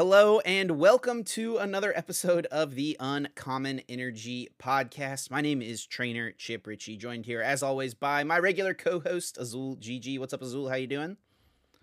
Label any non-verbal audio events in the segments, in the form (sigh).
Hello, and welcome to another episode of the Uncommon Energy Podcast. My name is Trainer Chip Ritchie, joined here as always by my regular co-host Azul GG. What's up, Azul? How you doing?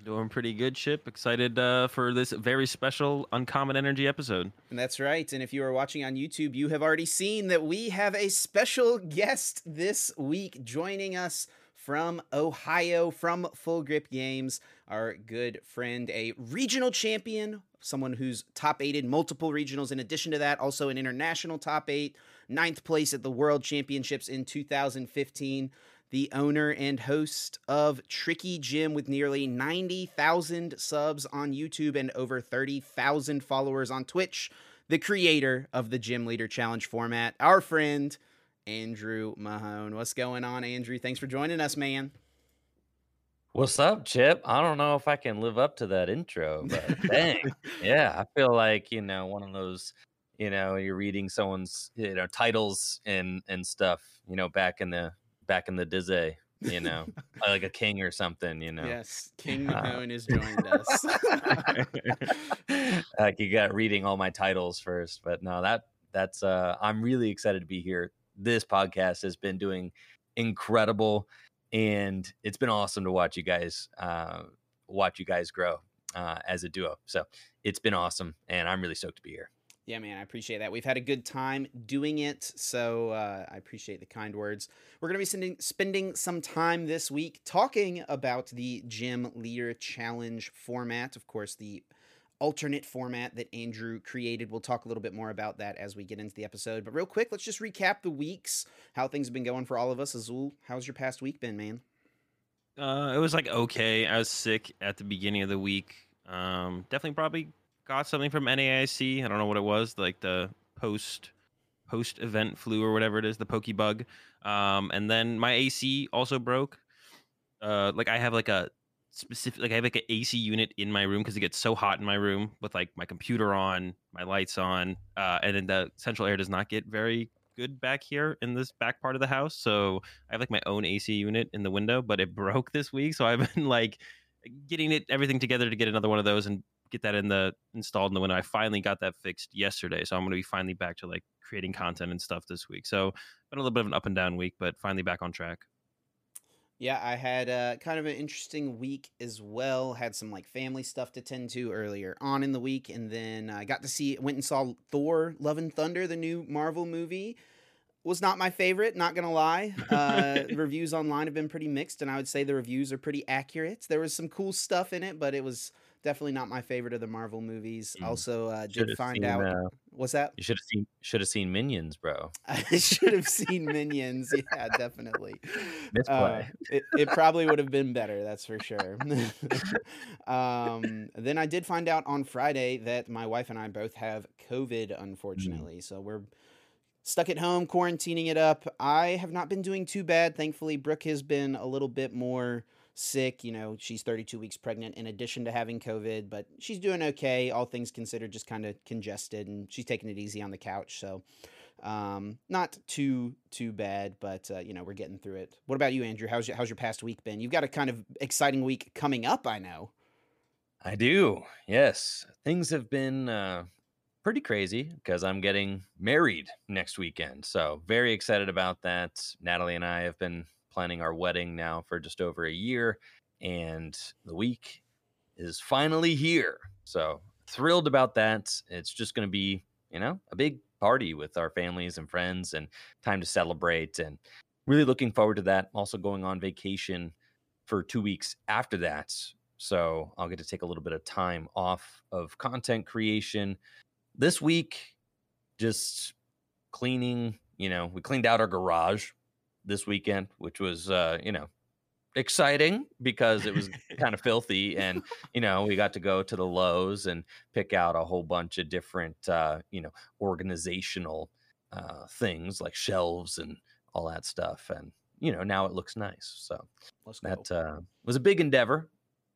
Doing pretty good, Chip. Excited uh, for this very special Uncommon Energy episode. And that's right. And if you are watching on YouTube, you have already seen that we have a special guest this week joining us from Ohio, from Full Grip Games, our good friend, a regional champion, someone who's top eighted multiple regionals. In addition to that, also an international top eight, ninth place at the World Championships in 2015. The owner and host of Tricky Gym with nearly 90,000 subs on YouTube and over 30,000 followers on Twitch. The creator of the Gym Leader Challenge format, our friend, Andrew Mahone. What's going on, Andrew? Thanks for joining us, man. What's up, Chip? I don't know if I can live up to that intro, (laughs) but dang, yeah, I feel like you know one of those, you know, you're reading someone's you know titles and and stuff, you know, back in the back in the Dizzy, you know, (laughs) like a king or something, you know. Yes, King Mahone (laughs) uh, has joined us. like you got reading all my titles first, but no, that that's uh I'm really excited to be here this podcast has been doing incredible, and it's been awesome to watch you guys uh, watch you guys grow uh, as a duo. So it's been awesome, and I'm really stoked to be here. Yeah, man, I appreciate that. We've had a good time doing it, so uh, I appreciate the kind words. We're going to be sending, spending some time this week talking about the Gym Leader Challenge format. Of course, the alternate format that Andrew created. We'll talk a little bit more about that as we get into the episode. But real quick, let's just recap the weeks, how things have been going for all of us. Azul, how's your past week been, man? Uh, it was like okay. I was sick at the beginning of the week. Um, definitely probably got something from NAIC. I don't know what it was, like the post post event flu or whatever it is, the pokey bug. Um, and then my AC also broke. Uh, like I have like a specific like I have like an AC unit in my room because it gets so hot in my room with like my computer on, my lights on, uh, and then the central air does not get very good back here in this back part of the house. So I have like my own AC unit in the window, but it (laughs) broke this week, so I've been like getting it everything together to get another one of those and get that in the installed in the window. I finally got that fixed yesterday, so I'm going to be finally back to like creating content and stuff this week. So been a little bit of an up and down week, but finally back on track. Yeah, I had uh, kind of an interesting week as well. Had some like family stuff to tend to earlier on in the week, and then I got to see, went and saw Thor: Love and Thunder, the new Marvel movie. Was not my favorite, not gonna lie. Uh, (laughs) reviews online have been pretty mixed, and I would say the reviews are pretty accurate. There was some cool stuff in it, but it was definitely not my favorite of the Marvel movies. Mm. Also, uh, did find seen, out uh, what's that? You should have seen should have seen Minions, bro. (laughs) I should have seen Minions. Yeah, definitely. (laughs) Misplay. Uh, it, it probably would have been better. That's for sure. (laughs) um, then I did find out on Friday that my wife and I both have COVID, mm. unfortunately. Mm. So we're stuck at home, quarantining it up. I have not been doing too bad. Thankfully, Brooke has been a little bit more sick. You know, she's 32 weeks pregnant in addition to having COVID, but she's doing okay, all things considered, just kind of congested and she's taking it easy on the couch. So, um, not too, too bad, but, uh, you know, we're getting through it. What about you, Andrew? How's your, how's your past week been? You've got a kind of exciting week coming up, I know. I do. Yes. Things have been, uh, pretty crazy because I'm getting married next weekend. So, very excited about that. Natalie and I have been planning our wedding now for just over a year, and the week is finally here. So thrilled about that. It's just going to be, you know, a big party with our families and friends and time to celebrate and really looking forward to that. Also going on vacation for 2 weeks after that. So I'll get to take a little bit of time off of content creation. This week just cleaning, you know, we cleaned out our garage this weekend, which was uh, you know exciting because it was kind of (laughs) filthy and you know we got to go to the lowe's and pick out a whole bunch of different uh, you know organizational uh, things like shelves and all that stuff and you know now it looks nice so that uh, was a big endeavor.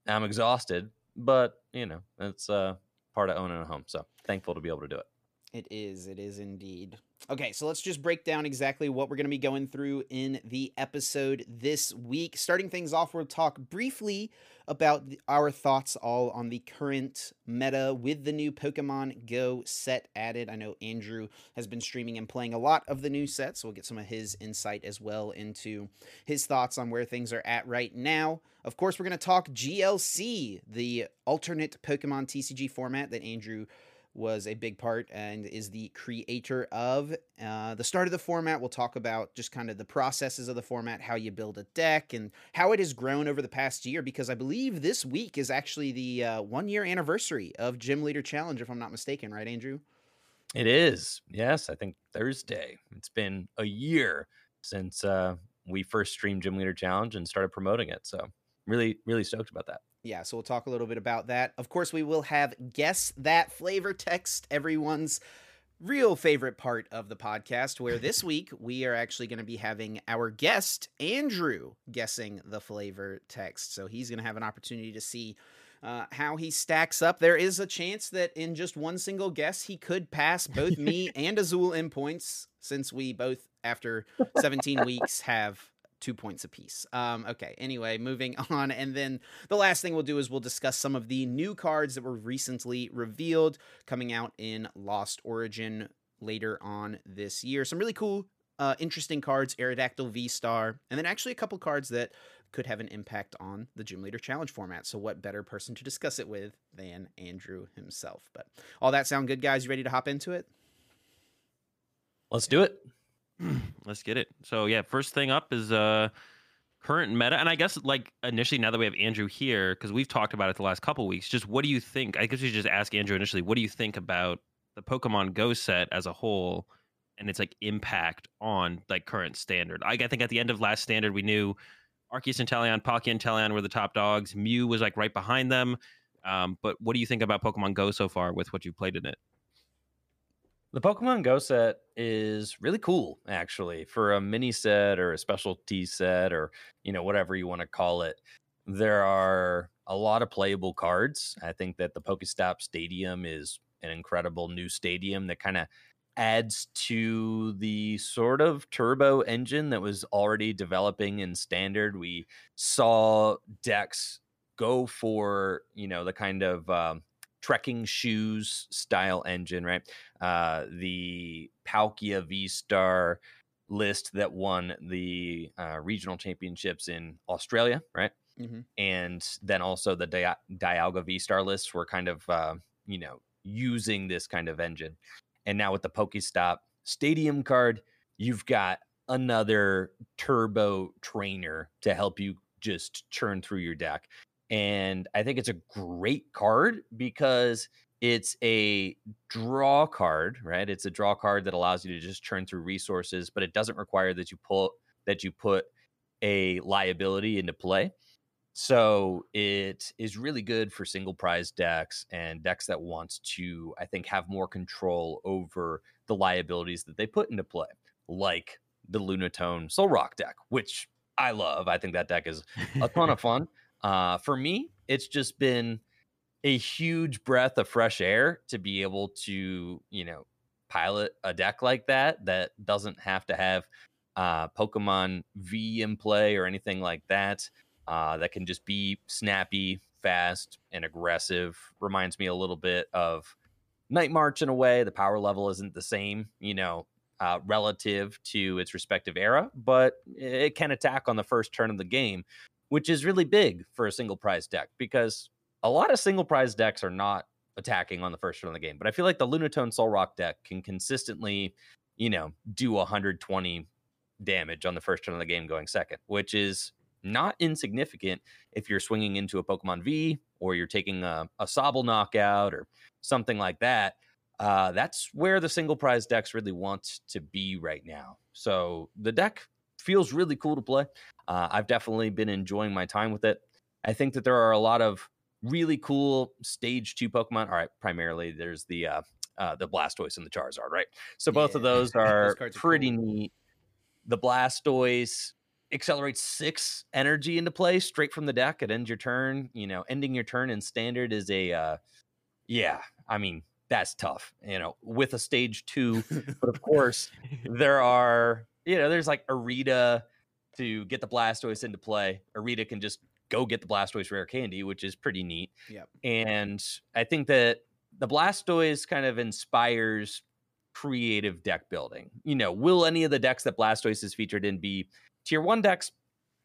I'm exhausted but you know it's uh, part of owning a home so thankful to be able to do it It is. It is indeed. Okay, so let's just break down exactly what we're going to be going through in the episode this week. Starting things off, we'll talk briefly about our thoughts all on the current meta with the new Pokemon Go set added. I know Andrew has been streaming and playing a lot of the new set, so we'll get some of his insight as well into his thoughts on where things are at right now. Of course, we're going to talk GLC, the alternate Pokemon TCG format that Andrew was a big part and is the creator of. Uh, the start of the format, we'll talk about just kind of the processes of the format, how you build a deck, and how it has grown over the past year. Because I believe this week is actually the uh, one year anniversary of Gym Leader Challenge, if I'm not mistaken, right, Andrew? It is. Yes, I think Thursday. It's been a year since uh, we first streamed Gym Leader Challenge and started promoting it. So, really, really stoked about that yeah, so we'll talk a little bit about that. Of course, we will have guess that flavor text, everyone's real favorite part of the podcast, where this (laughs) week we are actually going to be having our guest, Andrew, guessing the flavor text. So he's going to have an opportunity to see uh, how he stacks up. There is a chance that in just one single guess, he could pass both me (laughs) and Azul in points, since we both, after 17 weeks, have two points apiece. Um, okay, anyway, moving (laughs) on. And then the last thing we'll do is we'll discuss some of the new cards that were recently revealed coming out in Lost Origin later on this year. Some really cool, uh, interesting cards Aerodactyl V Star, and then actually a couple cards that could have an impact on the Gym Leader Challenge format. So, what better person to discuss it with than Andrew himself? But all that sound good, guys? You ready to hop into it? Let's do it. (clears throat) Let's get it. So yeah, first thing up is uh current meta, and I guess like initially now that we have Andrew here because we've talked about it the last couple weeks. Just what do you think? I guess should just ask Andrew initially. What do you think about the Pokemon Go set as a whole? And its like impact on like current standard. I, I think at the end of last standard, we knew Arceus and Inteleon, Palkia and Inteleon were the top dogs. Mew was like right behind them. Um, but what do you think about Pokemon Go so far with what you've played in it? The Pokemon Go set is really cool, actually, for a mini set or a specialty set or you know whatever you want to call it. There are a lot of playable cards. I think that the Pokestop Stadium is an incredible new stadium that kind of adds to the sort of turbo engine that was already developing in standard. We saw decks go for you know the kind of um, trekking shoes style engine, right? Uh, the Palkia V Star list that won the uh, regional championships in Australia, right? Mm-hmm. And then also the Di- Dialga V Star lists were kind of, uh, you know, using this kind of engine. And now with the Pokestop Stadium card, you've got another turbo trainer to help you just churn through your deck. And I think it's a great card because it's a draw card, right? It's a draw card that allows you to just churn through resources, but it doesn't require that you pull that you put a liability into play. So it is really good for single prize decks and decks that wants to, I think, have more control over the liabilities that they put into play, like the Lunatone Solrock deck, which I love. I think that deck is a ton of (laughs) fun. Uh, for me, it's just been a huge breath of fresh air to be able to, you know, pilot a deck like that that doesn't have to have uh, Pokemon V in play or anything like that. Uh, that can just be snappy, fast, and aggressive. Reminds me a little bit of Night March in a way. The power level isn't the same, you know, uh, relative to its respective era, but it can attack on the first turn of the game, which is really big for a single prize deck because a lot of single prize decks are not attacking on the first turn of the game. But I feel like the Lunatone Solrock deck can consistently, you know, do 120 damage on the first turn of the game going second, which is not insignificant if you're swinging into a Pokemon V or you're taking a, a Sobble knockout or something like that. Uh, that's where the single prize decks really want to be right now. So the deck feels really cool to play. Uh, I've definitely been enjoying my time with it. I think that there are a lot of really cool stage two Pokemon. All right, primarily there's the uh, uh, the Blastoise and the Charizard, right? So both yeah. of (laughs) those are those pretty are cool. neat. The Blastoise accelerates six energy into play straight from the deck. It ends your turn. You know, ending your turn in standard is a uh, yeah. I mean, that's tough, you know, with a stage two. but of course, (laughs) there are, you know, there's like Irida to get the Blastoise into play. Irida can just go get the Blastoise rare candy, which is pretty neat. Yep. And I think that the Blastoise kind of inspires creative deck building. You know, will any of the decks that Blastoise is featured in be tier one decks?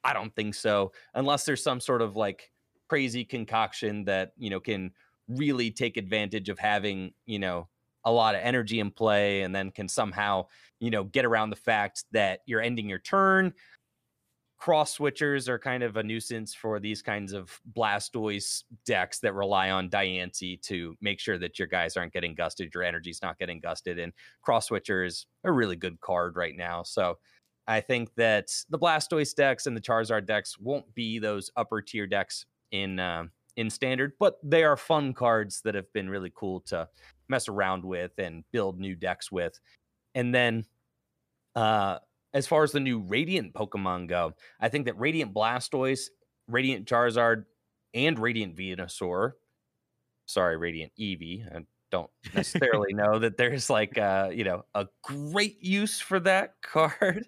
I don't think so, unless there's some sort of like crazy concoction that, you know, can really take advantage of having, you know, a lot of energy in play and then can somehow, you know, get around the fact that you're ending your turn cross switchers are kind of a nuisance for these kinds of Blastoise decks that rely on Diancie to make sure that your guys aren't getting gusted, your energy's not getting gusted. And cross switcher is a really good card right now. So I think that the Blastoise decks and the Charizard decks won't be those upper tier decks in uh, in standard, but they are fun cards that have been really cool to mess around with and build new decks with. And then uh, as far as the new Radiant Pokemon go, I think that Radiant Blastoise, Radiant Charizard, and Radiant Venusaur, sorry, Radiant Eevee, I don't (laughs) necessarily know that there's like uh, you know a great use for that (laughs) card,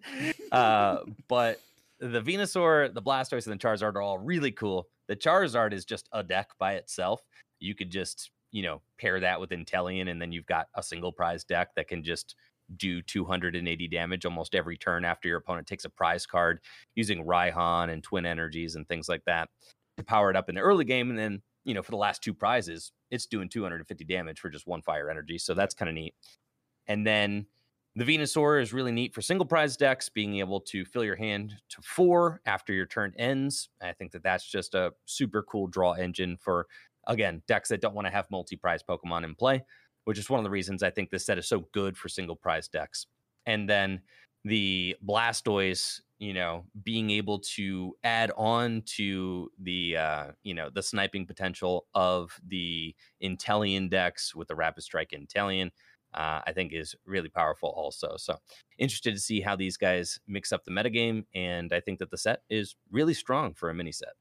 uh, (laughs) but the Venusaur, the Blastoise, and the Charizard are all really cool. The Charizard is just a deck by itself. You could just you know pair that with Inteleon, and then you've got a single prize deck that can just do 280 damage almost every turn after your opponent takes a prize card using Raihan and Twin Energies and things like that to power it up in the early game. And then, you know, for the last two prizes, it's doing 250 damage for just one fire energy. So that's kind of neat. And then the Venusaur is really neat for single prize decks, being able to fill your hand to four after your turn ends. I think that that's just a super cool draw engine for, again, decks that don't want to have multi prize Pokemon in play which is one of the reasons I think this set is so good for single prize decks. And then the Blastoise, you know, being able to add on to the uh, you know the sniping potential of the Inteleon decks with the Rapid Strike Inteleon, uh, I think is really powerful also. So interested to see how these guys mix up the metagame, and I think that the set is really strong for a mini set.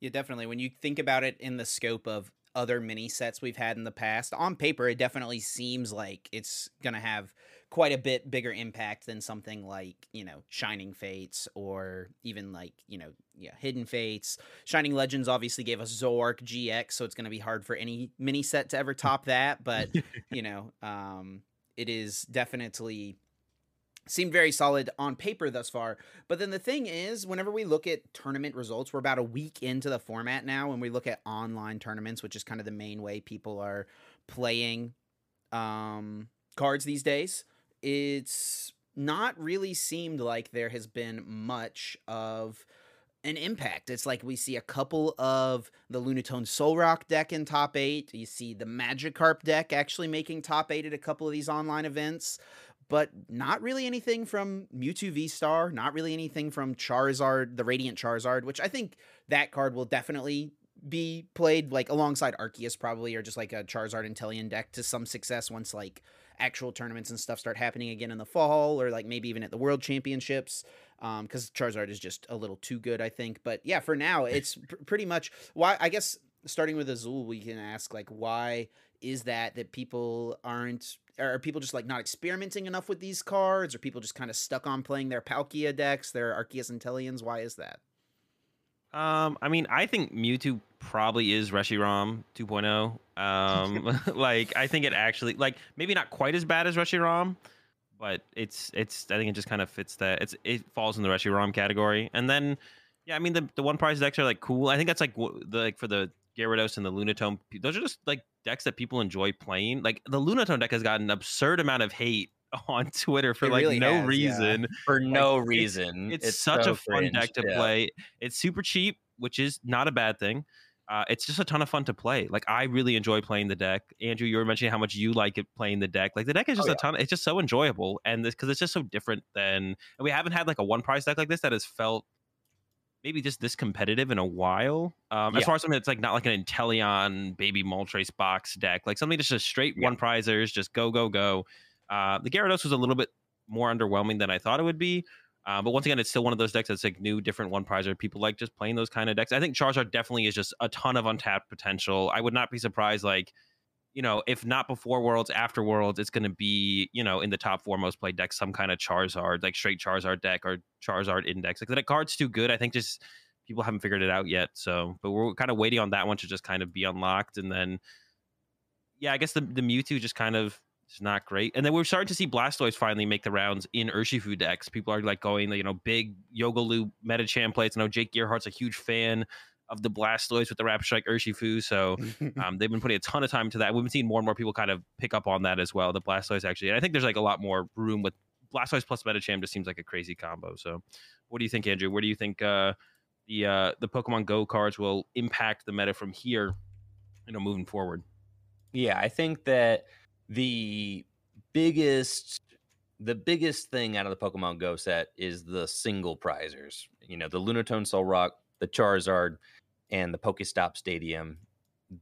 Yeah, definitely. When you think about it in the scope of other mini sets we've had in the past. On paper, it definitely seems like it's going to have quite a bit bigger impact than something like, you know, Shining Fates or even like, you know, yeah, Hidden Fates. Shining Legends obviously gave us Zoroark GX, so it's going to be hard for any mini set to ever top that, but, (laughs) you know, um it is definitely seemed very solid on paper thus far. But then the thing is, whenever we look at tournament results, we're about a week into the format now. When we look at online tournaments, which is kind of the main way people are playing um, cards these days, it's not really seemed like there has been much of an impact. It's like we see a couple of the Lunatone Solrock deck in top eight. You see the Magikarp deck actually making top eight at a couple of these online events but not really anything from Mewtwo V Star, not really anything from Charizard, the Radiant Charizard, which I think that card will definitely be played like alongside Arceus probably, or just like a Charizard Inteleon deck to some success once like actual tournaments and stuff start happening again in the fall, or like maybe even at the World Championships. Because um, Charizard is just a little too good, I think. But yeah, for now, (laughs) it's pr- pretty much why. I guess starting with Azul, we can ask like why is that that people aren't are people just like not experimenting enough with these cards? Are people just kind of stuck on playing their Palkia decks, their Arceus Inteleons? Why is that? Um, I mean, I think Mewtwo probably is Reshiram 2.0. Um, (laughs) like I think it actually like maybe not quite as bad as Reshiram, but it's it's I think it just kind of fits that. It's it falls in the Reshiram category. And then yeah, I mean the the one prize decks are like cool. I think that's like the like for the Gyarados and the Lunatone. Those are just like decks that people enjoy playing. Like the Lunatone deck has got an absurd amount of hate (laughs) on Twitter for it like really no has, reason. Yeah. For like, no reason. It's, it's such so a fun cringe, deck to yeah. play. It's super cheap, which is not a bad thing. Uh, it's just a ton of fun to play. Like I really enjoy playing the deck. Andrew, you were mentioning how much you like it playing the deck. Like the deck is oh, just oh, yeah. a ton. It's just so enjoyable, and this because it's just so different than. And we haven't had like a one prize deck like this that has felt maybe just this competitive in a while. Um, yeah. As far as something that's like not like an Inteleon baby Moltres box deck, like something that's just straight yeah. one prizers, just go go go. Uh, the Gyarados was a little bit more underwhelming than I thought it would be. Uh, but once again, it's still one of those decks that's like new, different one prizer. People like just playing those kind of decks. I think Charizard definitely is just a ton of untapped potential. I would not be surprised, like you know, if not before Worlds, after Worlds, it's going to be, you know, in the top four most played decks, some kind of Charizard, like straight Charizard deck or Charizard index. Like that card's too good. I think just people haven't figured it out yet. So, but we're kind of waiting on that one to just kind of be unlocked. And then, yeah, I guess the, the Mewtwo just kind of is not great. And then we're starting to see Blastoise finally make the rounds in Urshifu decks. People are like going, you know, big Yoga Loop Medicham plates. I know Jake Gearhart's a huge fan of the Blastoise with the Rapid Strike Urshifu. So (laughs) um, they've been putting a ton of time to that. We've been seeing more and more people kind of pick up on that as well. The Blastoise actually, and I think there's like a lot more room with Blastoise plus Medicham. Just seems like a crazy combo. So, what do you think, Andrew? Where do you think uh, the uh, the Pokemon Go cards will impact the meta from here? You know, moving forward. Yeah, I think that the biggest the biggest thing out of the Pokemon Go set is the single prizers. You know, the Lunatone Solrock, the Charizard, and the Pokestop Stadium.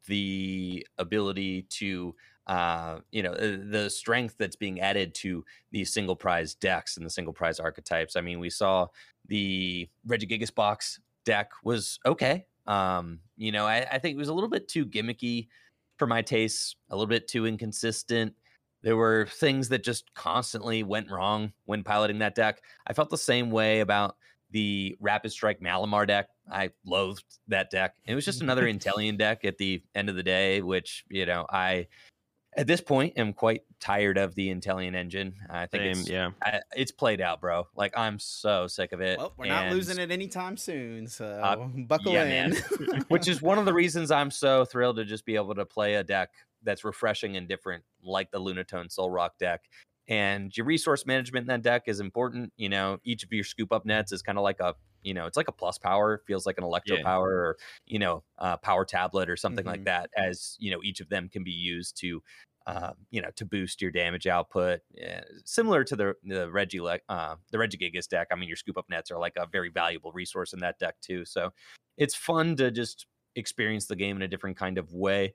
The ability to uh, you know, uh, the strength that's being added to these single prize decks and the single prize archetypes. I mean, we saw the Regigigas box deck was okay. Um, you know, I, I think it was a little bit too gimmicky for my tastes, a little bit too inconsistent. There were things that just constantly went wrong when piloting that deck. I felt the same way about the Rapid Strike Malamar deck. I loathed that deck. It was just (laughs) another Inteleon deck at the end of the day, which, you know, I at this point am quite tired of the Inteleon engine. I think Same, it's yeah. I, it's played out, bro. Like I'm so sick of it. Well, we're not losing it anytime soon, so Uh, (laughs) buckle yeah, in. (laughs) which is one of the reasons I'm so thrilled to just be able to play a deck that's refreshing and different, like the Lunatone Solrock deck. And your resource management in that deck is important. You know, each of your scoop up nets is kind of like a, you know, it's like a plus power, feels like an electro Yeah. power or, you know, uh, power tablet or something like Mhm. that. As, you know, each of them can be used to, um, you know, to boost your damage output. Uh, similar to the the Reggie uh, the Regigigas deck. I mean, your scoop up nets are like a very valuable resource in that deck too. So it's fun to just experience the game in a different kind of way.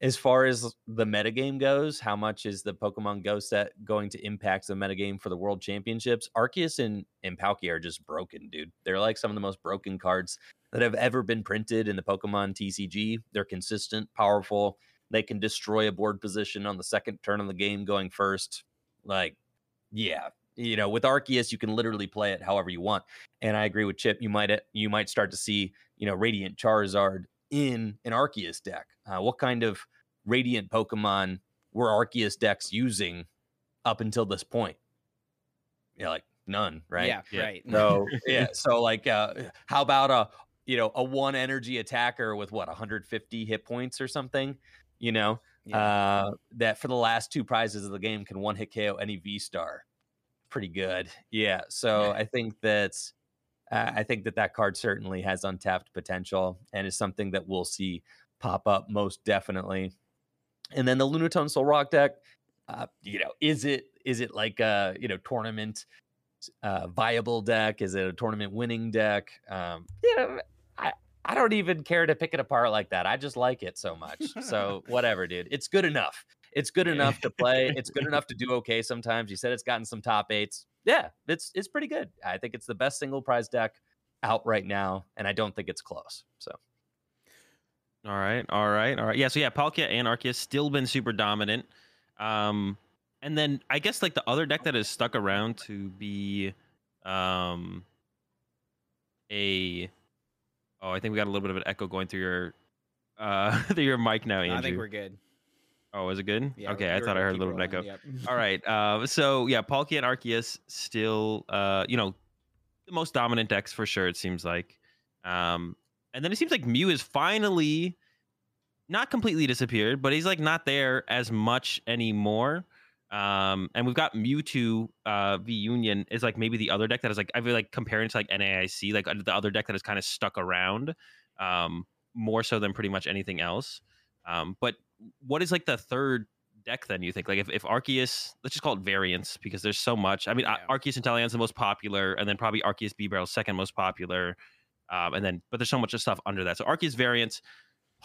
As far as the metagame goes, how much is the Pokemon Go set going to impact the metagame for the World Championships? Arceus and, and Palkia are just broken, dude. They're like some of the most broken cards that have ever been printed in the Pokemon TCG. They're consistent, powerful. They can destroy a board position on the second turn of the game going first. Like, yeah, you know, with Arceus, you can literally play it however you want. And I agree with Chip. You might you might start to see you know Radiant Charizard in an Arceus deck. Uh, what kind of Radiant Pokemon were Arceus decks using up until this point? Yeah, like none, right? Yeah, Yeah. right. So (laughs) yeah, so like, uh, how about a you know a one energy attacker with what 150 hit points or something? You know, Yeah. uh, that for the last two prizes of the game can one hit KO any V star. Pretty good, yeah. So Yeah. I think that's uh, I think that that card certainly has untapped potential and is something that we'll see pop up most definitely. And then the Lunatone Solrock deck, uh, you know, is it is it like a you know tournament uh, viable deck? Is it a tournament winning deck? Um, you know, I I don't even care to pick it apart like that. I just like it so much. So whatever, dude. It's good enough. It's good (laughs) enough to play. It's good enough to do okay sometimes. You said it's gotten some top eights. Yeah, it's it's pretty good. I think it's the best single prize deck out right now, and I don't think it's close. So All right, all right, all right. Yeah, so yeah, Palkia and Arceus still been super dominant. Um, and then I guess like the other deck that has stuck around to be, um, a, oh, I think we got a little bit of an echo going through your, uh, (laughs) through your mic now, Andrew. I think we're good. Oh, is it good? Yeah, okay, I thought I heard a little bit rolling, echo. yep. All right. Uh, so yeah, Palkia and Arceus still, uh, you know, the most dominant decks for sure. It seems like, um, and then it seems like Mew is finally not completely disappeared, but he's like not there as much anymore. Um, and we've got Mewtwo uh, v Union is like maybe the other deck that is like I feel like comparing to like NAIC, like uh, the other deck that is kind of stuck around, um, more so than pretty much anything else. Um, but what is like the third deck then you think? Like if, if arceus let's just call it variants because there's so much. I mean Yeah. arceus Inteleon's the most popular and then probably arceus b second most popular um, and then but there's so much of stuff under that. So arceus variants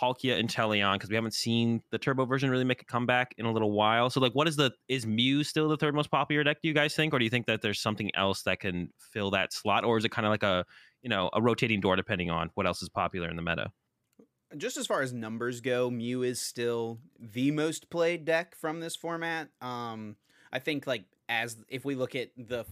palkia and because we haven't seen the turbo version really make a comeback in a little while. So like what is the is mew still the third most popular deck do you guys think? Or do you think that there's something else that can fill that slot? Or is it kind of like a you know a rotating door depending on what else is popular in the meta just as far as numbers go, Mew is still the most played deck from this format. Um, I think like as if we look at the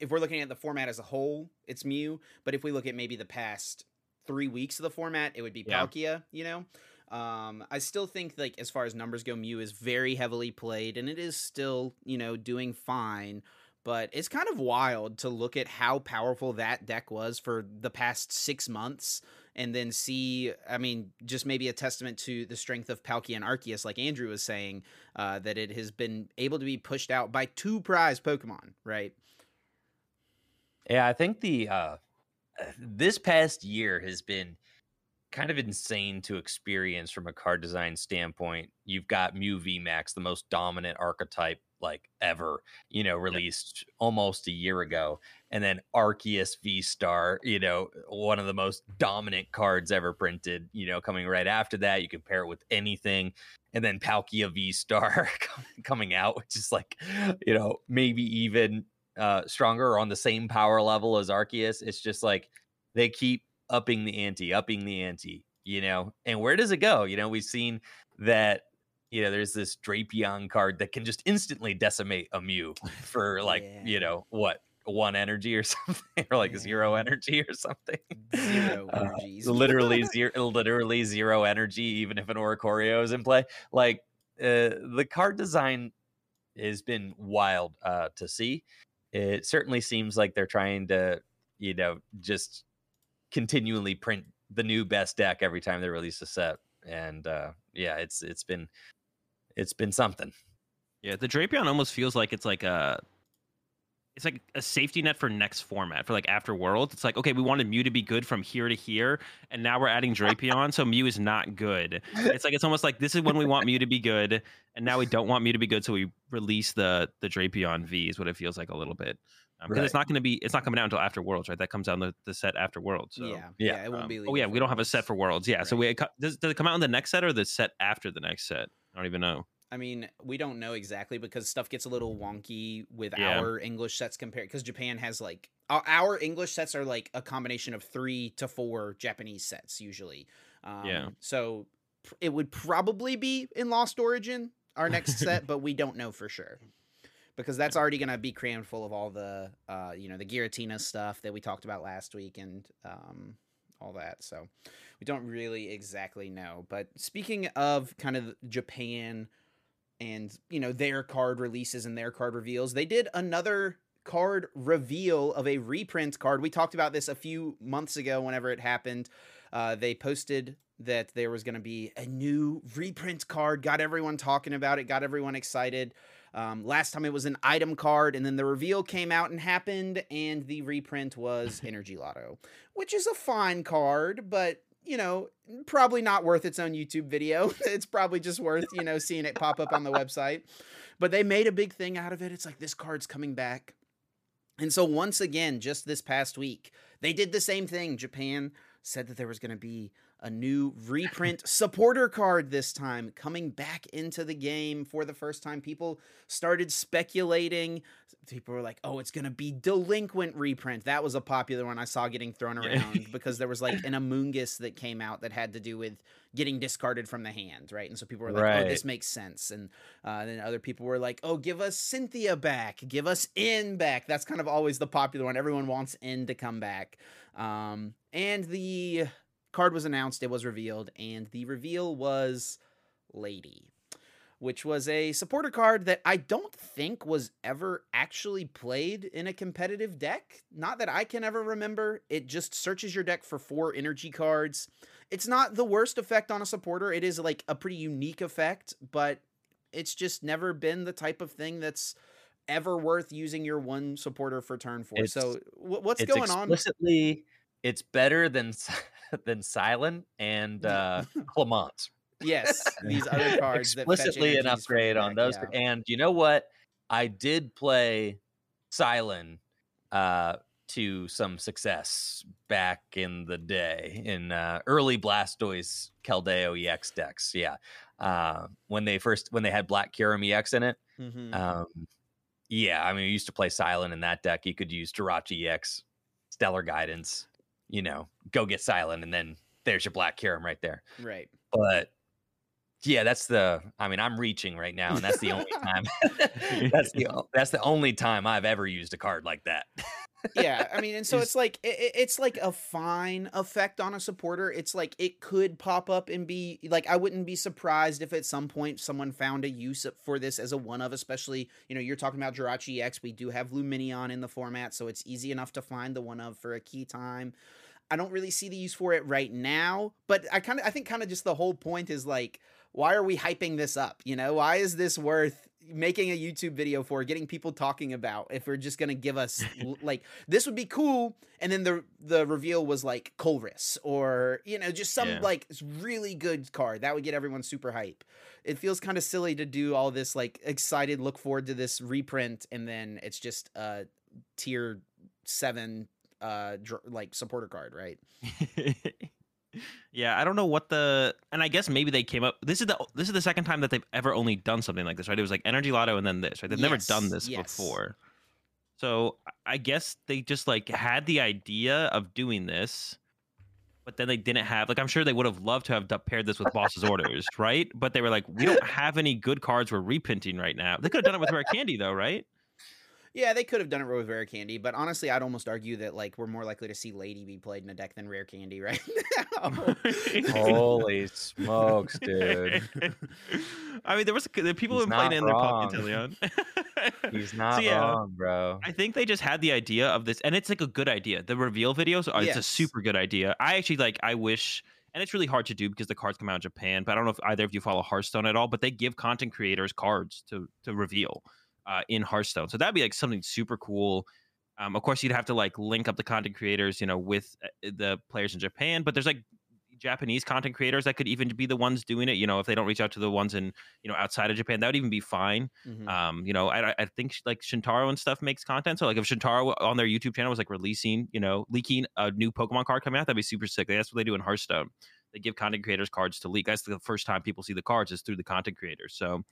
if we're looking at the format as a whole, it's Mew. But if we look at maybe the past three weeks of the format, it would be Yeah. Palkia. You know, um, I still think like as far as numbers go, Mew is very heavily played, and it is still you know doing fine. But it's kind of wild to look at how powerful that deck was for the past six months and then see, I mean, just maybe a testament to the strength of Palkia and Arceus, like Andrew was saying, uh, that it has been able to be pushed out by two prize Pokemon, right? Yeah, I think the uh this past year has been kind of insane to experience from a card design standpoint. You've got Mew VMAX, the most dominant archetype like ever, you know, released almost a year ago. And then Arceus V Star, you know, one of the most dominant cards ever printed, you know, coming right after that. You compare it with anything. And then Palkia V Star (laughs) coming out, which is like, you know, maybe even uh stronger or on the same power level as Arceus. It's just like they keep upping the ante, upping the ante, you know. And where does it go? You know, we've seen that you know, there's this Drapion card that can just instantly decimate a Mew (laughs) for like, Yeah. you know, what one energy or (laughs) something, or like Yeah. zero energy or something. Zero Uh, literally (laughs) zero, literally zero energy, even if an Oricorio is in play. Like uh, the card design has been wild uh, to see. It certainly seems like they're trying to, you know, just continually print the new best deck every time they release a set. And uh, yeah, it's it's been it's been something. Yeah, the Drapion almost feels like it's like a it's like a safety net for next format for like after Worlds. It's like okay, we wanted Mew to be good from here to here, and now we're adding Drapion, so Mew is not good. (laughs) It's like it's almost like this is when we want Mew to be good, and now we don't want Mew to be good, so we release the the Drapion V is what it feels like a little bit. Because it's Right. not going to be, it's not coming out until after Worlds, right? That comes out in the, the set after Worlds. So. yeah, yeah, yeah, it won't Um, be. oh yeah, we don't have a set for Worlds. Yeah, so we does, does it come out in the next set or the set after the next set? I don't even know. I mean, we don't know exactly because stuff gets a little wonky with Yeah. our English sets compared because Japan has like our, our English sets are like a combination of three to four Japanese sets usually. Um, Yeah. So pr- it would probably be in Lost Origin our next (laughs) set, but we don't know for sure because that's already going to be crammed full of all the uh, you know the Giratina stuff that we talked about last week and um, all that. So we don't really exactly know. But speaking of kind of Japan and you know their card releases and their card reveals, they did another card reveal of a reprint card. We talked about this a few months ago whenever it happened. Uh, they posted that there was going to be a new reprint card, got everyone talking about it, got everyone excited. Um, last time it was an item card, and then the reveal came out and happened, and the reprint was (laughs) Energy Lotto, which is a fine card, but you know, probably not worth its own YouTube video. (laughs) it's probably just worth, you know, seeing it pop up on the website. But they made a big thing out of it. It's like this card's coming back. And so once again, just this past week, they did the same thing. Japan said that there was going to be a new reprint (laughs) supporter card this time coming back into the game for the first time. People started speculating. People were like, "Oh, it's going to be delinquent reprint." That was a popular one I saw getting thrown around (laughs) because there was like an Amoonguss that came out that had to do with getting discarded from the hand, right? And so people were like, "Oh, this makes sense." And uh, then other people were like, "Oh, give us Cynthia back, give us N back." That's kind of always the popular one. Everyone wants N to come back. Um, and the card was announced, it was revealed, and the reveal was Lady, which was a supporter card that I don't think was ever actually played in a competitive deck. Not that I can ever remember. It just searches your deck for four energy cards. It's not the worst effect on a supporter. It is like a pretty unique effect, but it's just never been the type of thing that's ever worth using your one supporter for turn four. It's- so wh- what's going on? explicitly it's better than (laughs) than Cilan and uh (laughs) Clemont. Yes, (laughs) these other cards that explicitly an upgrade on those. yeah. And you know what? I did play Cilan uh, to some success back in the day in uh, early Blastoise Keldeo EX decks. Yeah, uh, when they first when they had Black Kyurem EX in it. Mhm. Um, yeah, I mean, we used to play Cilan in that deck. You could use Jirachi EX, Stellar Guidance, you know, go get Cilan, and then there's your black Kyurem right there. Right. But yeah, that's the. I mean, I'm reaching right now, and that's the only (laughs) time. (laughs) that's the that's the only time I've ever used a card like that. (laughs) yeah i mean and so it's like it- it's like a fine effect on a supporter it's like it could pop up and be like i wouldn't be surprised if at some point someone found a use for this as a one of especially you know you're talking about Jirachi X we do have Lumineon in the format so it's easy enough to find the one of for a key time I don't really see the use for it right now, but I kind of I think kind of just the whole point is like why are we hyping this up? You know, why is this worth making a YouTube video for, getting people talking about if we're just going to give us (laughs) like this would be cool and then the the reveal was like Colress or you know just some Yeah. like really good card that would get everyone super hype. It feels kind of silly to do all this like excited look forward to this reprint and then it's just a tier 7 uh dr- like supporter card, right? (laughs) yeah, I don't know what the and I guess maybe they came up. This is the this is the second time that they've ever only done something like this, right? It was like Energy Lotto and then this, right? They've never done this yes. before. So I- I guess they just like had the idea of doing this, but then they didn't have like I'm sure they would have loved to have paired this with Boss's Orders, (laughs) right? But they were like, we don't have any good cards we're reprinting right now. They could have done it with Rare Candy though, right? Yeah, they could have done it with rare candy, but honestly, I'd almost argue that like we're more likely to see Lady be played in a deck than rare candy right (laughs) now. Holy smokes, dude! (laughs) I mean, there was the people He's who played in their wrong. pocket, Leon. (laughs) He's not yeah, wrong, bro. I think they just had the idea of this, and it's like a good idea. The reveal videos are it's a super good idea. I actually like. I wish, and it's really hard to do because the cards come out in Japan. But I don't know if either of you follow Hearthstone at all. But they give content creators cards to to reveal uh, in Hearthstone, so that'd be like something super cool. Um, of course, you'd have to like link up the content creators, you know, with uh, the players in Japan. But there's like Japanese content creators that could even be the ones doing it. You know, if they don't reach out to the ones in you know outside of Japan, that would even be fine. Mhm. Um, you know, I, I think like Shintaro and stuff makes content. So like if Shintaro on their YouTube channel was like releasing, you know, leaking a new Pokemon card coming out, that'd be super sick. That's what they do in Hearthstone. They give content creators cards to leak. That's the first time people see the cards is through the content creators. So,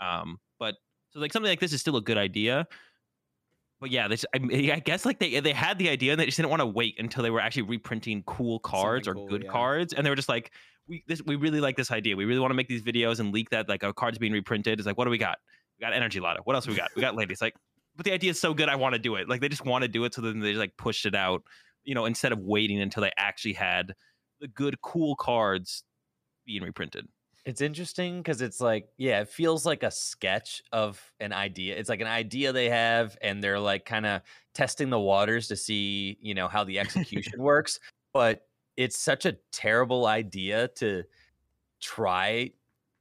um, but so like something like this is still a good idea. But yeah, this I, mean, eh, I guess like they eh, they had the idea and they just didn't want to wait until they were actually reprinting cool cards Something or cool, good yeah. cards, and they were just like, we this we really like this idea. We really want to make these videos and leak that like our cards being reprinted. It's like, what do we got? We got Energy Lotto. What else we got? We got Ladies. Like, but the idea is so good, I want to do it. Like they just want to do it, so then they just like pushed it out. You know, instead of waiting until they actually had the good, cool cards being reprinted. It's interesting because it's like, yeah, it feels like a sketch of an idea. It's like an idea they have, and they're like kind of testing the waters to see, you know, how the (laughs) execution works. But it's such a terrible idea to try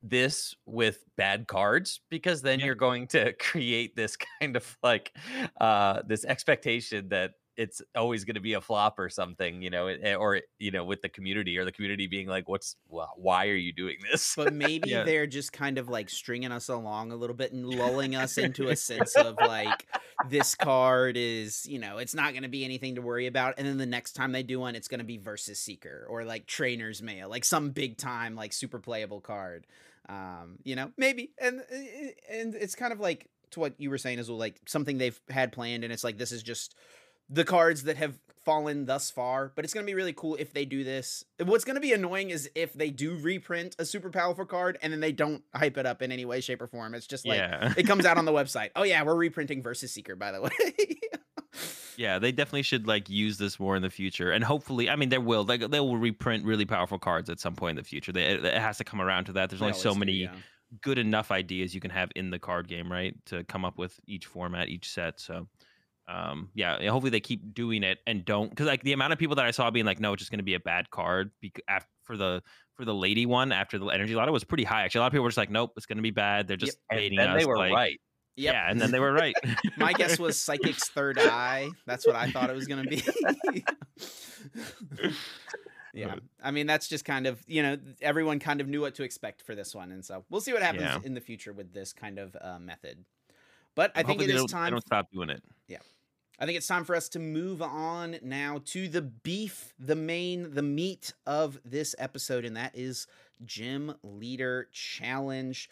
this with bad cards because then Yeah. you're going to (laughs) create this kind of like uh this expectation that it's always going to be a flop or something you know eh, or you know with the community or the community being like what's why are you doing this but (laughs) maybe Yeah. they're just kind of like stringing us along a little bit and lulling us into a sense of (laughs) like this card is you know it's not going to be anything to worry about and then the next time they do one it's going to be versus seeker or like trainer's mail like some big time like super playable card um you know maybe and uh, eh, and it's kind of like to what you were saying is well like something they've had planned and it's like this is just the cards that have fallen thus far, but it's going to be really cool if they do this. What's going to be annoying is if they do reprint a super powerful card and then they don't hype it up in any way, shape, or form. It's just like yeah, it comes out on the (laughs) website. Oh yeah, we're reprinting Versus Seeker, by the way. (laughs) yeah, they definitely should like use this more in the future, and hopefully, I mean, they will. Like they will reprint really powerful cards at some point in the future. They, it, it has to come around to that. There's They only so many yeah. good enough ideas you can have in the card game, right? To come up with each format, each set. So, um, yeah, yeah, hopefully they keep doing it and don't because like the amount of people that I saw being like, no, it's just going to be a bad card bec- af- for the for the lady one after the energy lotto was pretty high. Actually, a lot of people were just like, nope, it's going to be bad. They're just and baiting then us. they were like, right Yep. Yeah, and then they were right. (laughs) My guess was Psychic's third eye. That's what I thought it was going to be. (laughs) (laughs) yeah. I mean, that's just kind of, you know, everyone kind of knew what to expect for this one. And so we'll see what happens Yeah. in the future with this kind of uh, method. But I think it is don't- They time. don't stop doing it. I think it's time for us to move on now to the beef, the main, the meat of this episode, and that is Gym Leader Challenge.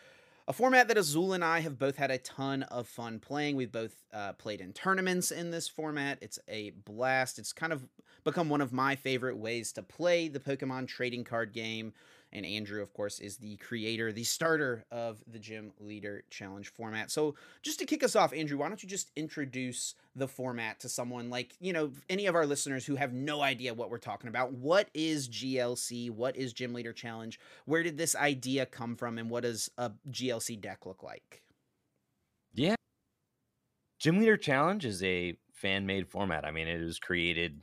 A format that Azul and I have both had a ton of fun playing. We've both uh, played in tournaments in this format. It's a blast. It's kind of, become one of my favorite ways to play the Pokemon trading card game. And Andrew, of course, is the creator, the starter of the Gym Leader Challenge format. So, just to kick us off, Andrew, why don't you just introduce the format to someone like, you know, any of our listeners who have no idea what we're talking about? What is GLC? What is Gym Leader Challenge? Where did this idea come from? And what does a GLC deck look like? Yeah. Gym Leader Challenge is a fan made format. I mean, it was created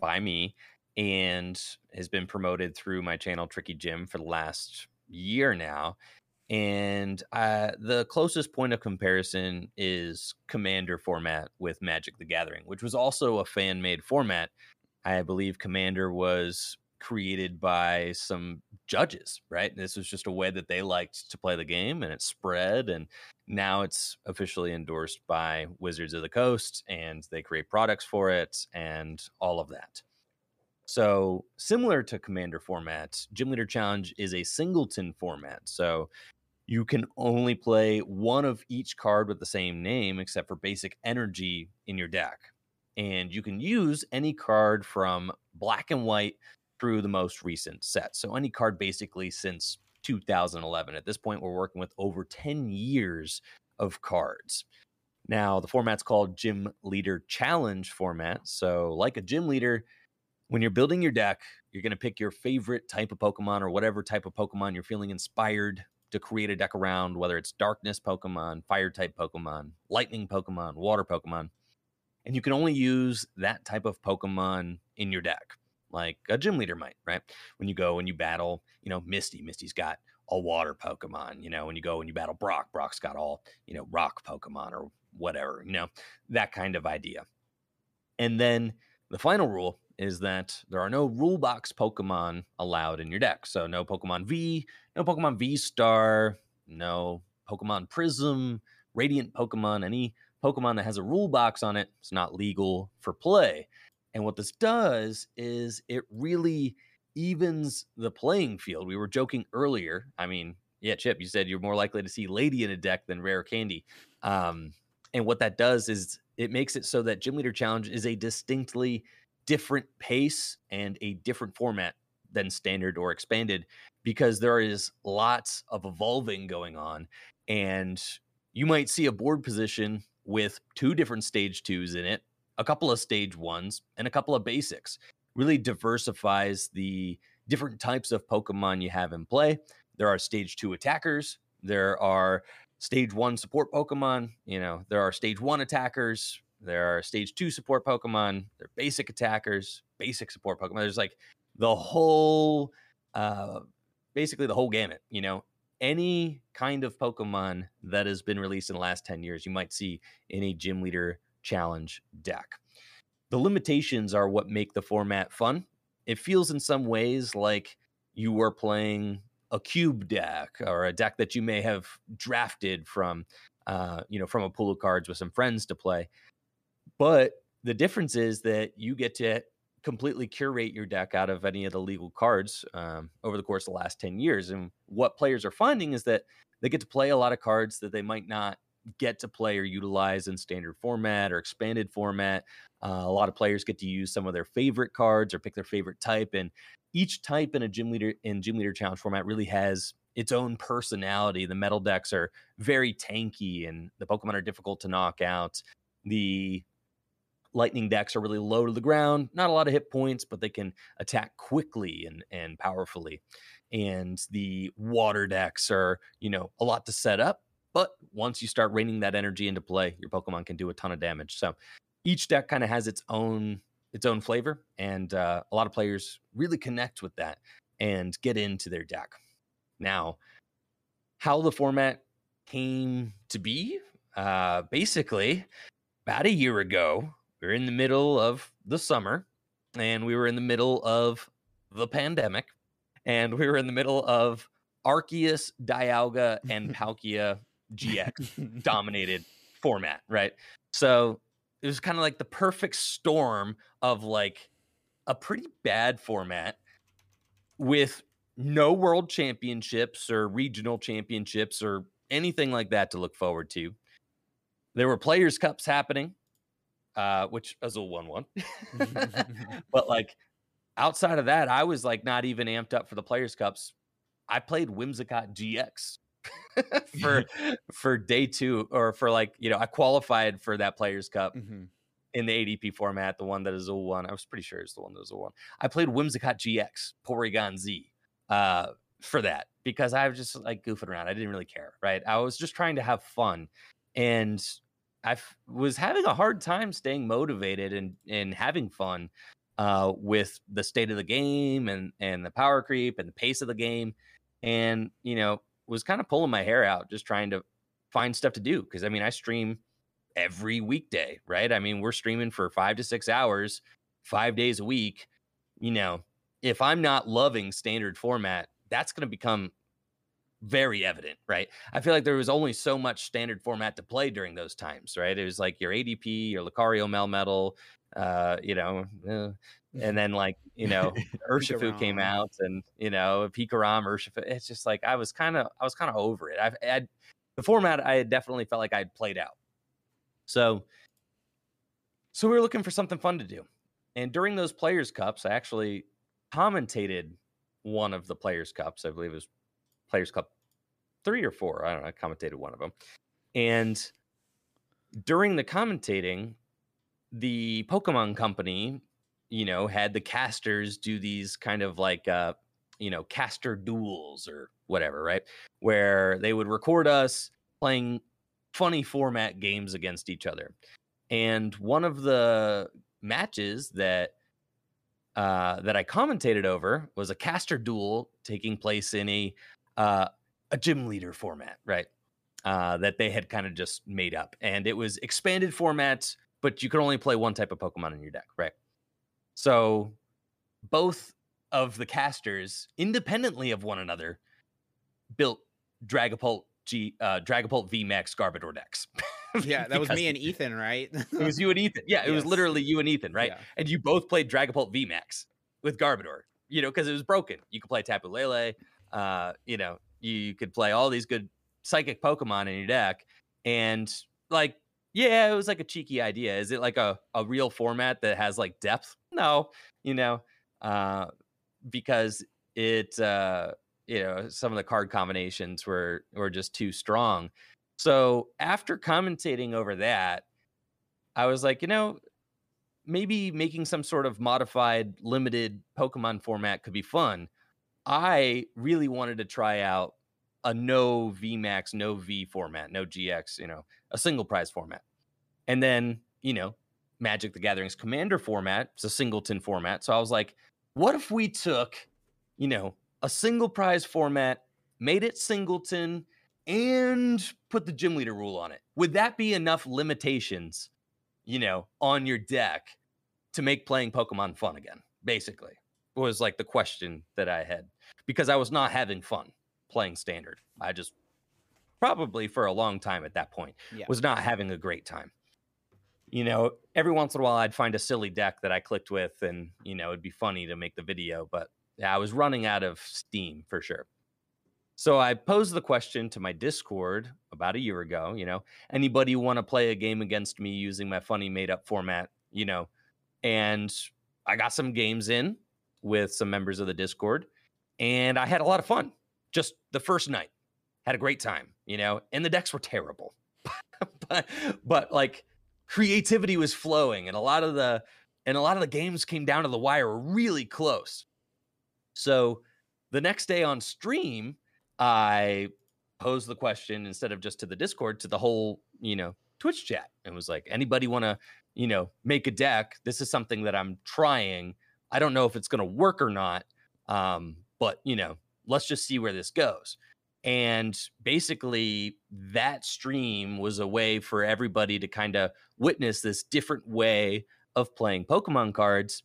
by me and has been promoted through my channel Tricky Gym for the last year now. And uh, the closest point of comparison is Commander format with Magic the Gathering, which was also a fan made format. I believe Commander was created by some judges, right? This was just a way that they liked to play the game and it spread. And now it's officially endorsed by Wizards of the Coast and they create products for it and all of that. So, similar to Commander format, Gym Leader Challenge is a singleton format. So, you can only play one of each card with the same name, except for basic energy in your deck. And you can use any card from black and white through the most recent set. So, any card basically since 2011. At this point, we're working with over 10 years of cards. Now, the format's called Gym Leader Challenge format. So, like a gym leader, when you're building your deck, you're going to pick your favorite type of Pokemon or whatever type of Pokemon you're feeling inspired to create a deck around, whether it's darkness Pokemon, fire type Pokemon, lightning Pokemon, water Pokemon. And you can only use that type of Pokemon in your deck, like a gym leader might, right? When you go and you battle, you know, Misty, Misty's got all water Pokemon. You know, when you go and you battle Brock, Brock's got all, you know, rock Pokemon or whatever, you know, that kind of idea. And then the final rule is that there are no rule box Pokemon allowed in your deck. So no Pokemon V, no Pokemon V Star, no Pokemon Prism, Radiant Pokemon, any Pokemon that has a rule box on it, it's not legal for play. And what this does is it really evens the playing field. We were joking earlier. I mean, yeah, Chip, you said you're more likely to see Lady in a deck than Rare Candy. Um, and what that does is it makes it so that Gym Leader Challenge is a distinctly different pace and a different format than standard or expanded because there is lots of evolving going on. And you might see a board position with two different stage twos in it a couple of stage ones and a couple of basics. Really diversifies the different types of pokemon you have in play. There are stage two attackers there are stage one support pokemon you know there are stage one attackers there are stage two support Pokemon. They're basic attackers, basic support Pokemon. There's like the whole, uh, basically the whole gamut. You know, any kind of Pokemon that has been released in the last 10 years, you might see in a gym leader challenge deck. The limitations are what make the format fun. It feels in some ways like you are playing a cube deck or a deck that you may have drafted from, uh, you know, from a pool of cards with some friends to play. But the difference is that you get to completely curate your deck out of any of the legal cards um, over the course of the last 10 years. And what players are finding is that they get to play a lot of cards that they might not get to play or utilize in standard format or expanded format. Uh, a lot of players get to use some of their favorite cards or pick their favorite type. And each type in a gym leader in gym leader challenge format really has its own personality. The metal decks are very tanky and the Pokemon are difficult to knock out. The lightning decks are really low to the ground, not a lot of hit points, but they can attack quickly and and powerfully. And the water decks are, you know, a lot to set up, but once you start raining that energy into play, your Pokemon can do a ton of damage. So each deck kind of has its own its own flavor, and uh, a lot of players really connect with that and get into their deck. Now, how the format came to be, uh, basically, about a year ago, we are in the middle of the summer and we were in the middle of the pandemic and we were in the middle of Arceus, Dialga, and (laughs) Palkia GX (laughs) dominated format, right? So it was kind of like the perfect storm of like a pretty bad format with no world championships or regional championships or anything like that to look forward to. There were players' cups happening uh, which Azul won one. (laughs) (laughs) but like outside of that, I was like not even amped up for the Players Cups. I played Whimsicott GX (laughs) for for day two, or for like you know, I qualified for that Players Cup Mm-hmm. in the ADP format, the one that Azul won. I was pretty sure it's the one that Azul won. I played Whimsicott GX Porygon Z uh, for that because I was just like goofing around. I didn't really care, right? I was just trying to have fun, and I was having a hard time staying motivated and and having fun uh, with the state of the game and and the power creep and the pace of the game, and you know was kind of pulling my hair out just trying to find stuff to do because I mean I stream every weekday, right? I mean we're streaming for five to six hours, five days a week. You know, if I'm not loving standard format, that's going to become very evident, right? I feel like there was only so much standard format to play during those times, right? It was like your ADP, your Lucario Melmetal, uh, you know, uh, and then like you know, (laughs) Urshifu came out, and you know, Pikarom, Urshifu. It's just like I was kind of, I was kind of over it. I've had the format. I had definitely felt like I'd played out. So, so we were looking for something fun to do, and during those Players Cups, I actually commentated one of the Players Cups. I believe it was Players Cup three or four. I don't know. I commentated one of them. And during the commentating, the Pokemon Company, you know, had the casters do these kind of like, uh, you know, caster duels or whatever, right? Where they would record us playing funny format games against each other. And one of the matches that uh, that I commentated over was a caster duel taking place in a uh, a gym leader format, right? Uh, that they had kind of just made up, and it was expanded formats, but you could only play one type of Pokemon in your deck, right? So both of the casters, independently of one another, built Dragapult G uh, Dragapult VMAX Garbodor decks. (laughs) Yeah, that was me and (laughs) Ethan, right? It was you and Ethan. Yeah, it was literally you and Ethan, right? Yeah. and you both played Dragapult VMAX with Garbodor, you know, because it was broken. You could play Tapu Lele, uh, you know, you could play all these good psychic Pokemon in your deck. And like, yeah, it was like a cheeky idea. Is it like a, a real format that has like depth? No, you know, uh, because it, uh, you know, some of the card combinations were were just too strong. So after commentating over that, I was like, you know, maybe making some sort of modified limited Pokemon format could be fun. I really wanted to try out a no VMAX, no V format, no GX, you know, a single prize format. And then, you know, Magic the Gathering's commander format, it's a singleton format. So I was like, what if we took, you know, a single prize format, made it singleton, and put the gym leader rule on it? Would that be enough limitations you know, on your deck to make playing Pokemon fun again, basically, was like the question that I had because I was not having fun playing standard. I just probably for a long time at that point Yeah. was not having a great time. You know, every once in a while I'd find a silly deck that I clicked with and, you know, it'd be funny to make the video, but yeah, I was running out of steam for sure. So I posed the question to my Discord about a year ago, you know, anybody want to play a game against me using my funny made up format, you know, and I got some games in with some members of the Discord and I had a lot of fun just the first night. Had a great time, you know, and the decks were terrible. (laughs) but but like creativity was flowing and a lot of the and a lot of the games came down to the wire really close. So the next day on stream, I posed the question instead of just to the Discord to the whole, you know, Twitch chat and was like, anybody want to, you know, make a deck? This is something that I'm trying. I don't know if it's going to work or not. Um, but, you know, let's just see where this goes. And basically, that stream was a way for everybody to kind of witness this different way of playing Pokemon cards.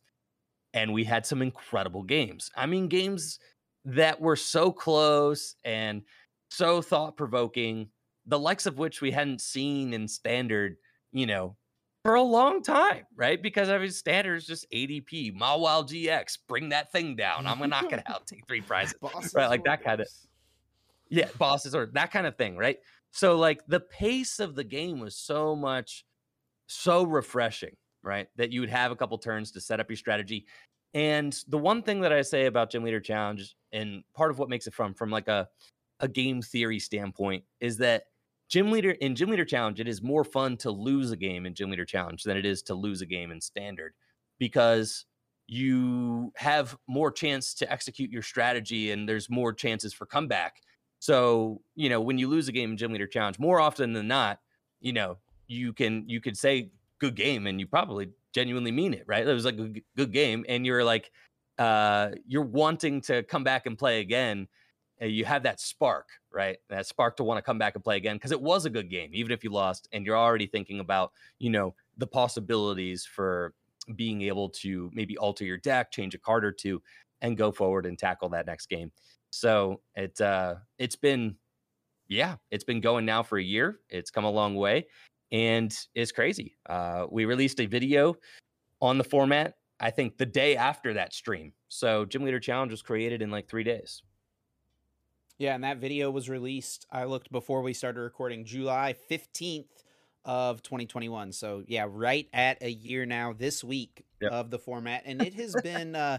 And we had some incredible games. I mean, games that were so close and so thought provoking, the likes of which we hadn't seen in standard, you know, for a long time, right? Because I mean, standard is just ADP, Mawile GX, bring that thing down. I'm gonna knock it out, take three prizes. Bosses Right, like that kinda- Yeah, bosses or that kind of thing, right? So like the pace of the game was so much, so refreshing, right? That you would have a couple turns to set up your strategy. And the one thing that I say about Gym Leader Challenge, and part of what makes it from from like a a game theory standpoint, is that Gym Leader in Gym Leader Challenge, it is more fun to lose a game in Gym Leader Challenge than it is to lose a game in Standard because you have more chance to execute your strategy and there's more chances for comeback. So, you know, when you lose a game in Gym Leader Challenge, more often than not, you know, you can you could say good game and you probably genuinely mean it, right? It was like a good game and you're like uh you're wanting to come back and play again. You have that spark, right? That spark to want to come back and play again because it was a good game, even if you lost, and you're already thinking about, you know, the possibilities for being able to maybe alter your deck, change a card or two, and go forward and tackle that next game. So it uh, it's been, yeah, it's been going now for a year. It's come a long way, and it's crazy. Uh, we released a video on the format. I think the day after that stream. So Gym Leader Challenge was created in like three days. Yeah, and that video was released. I looked before we started recording, July fifteenth of 2021. So yeah, right at a year now this week yep. of the format, and it has been uh,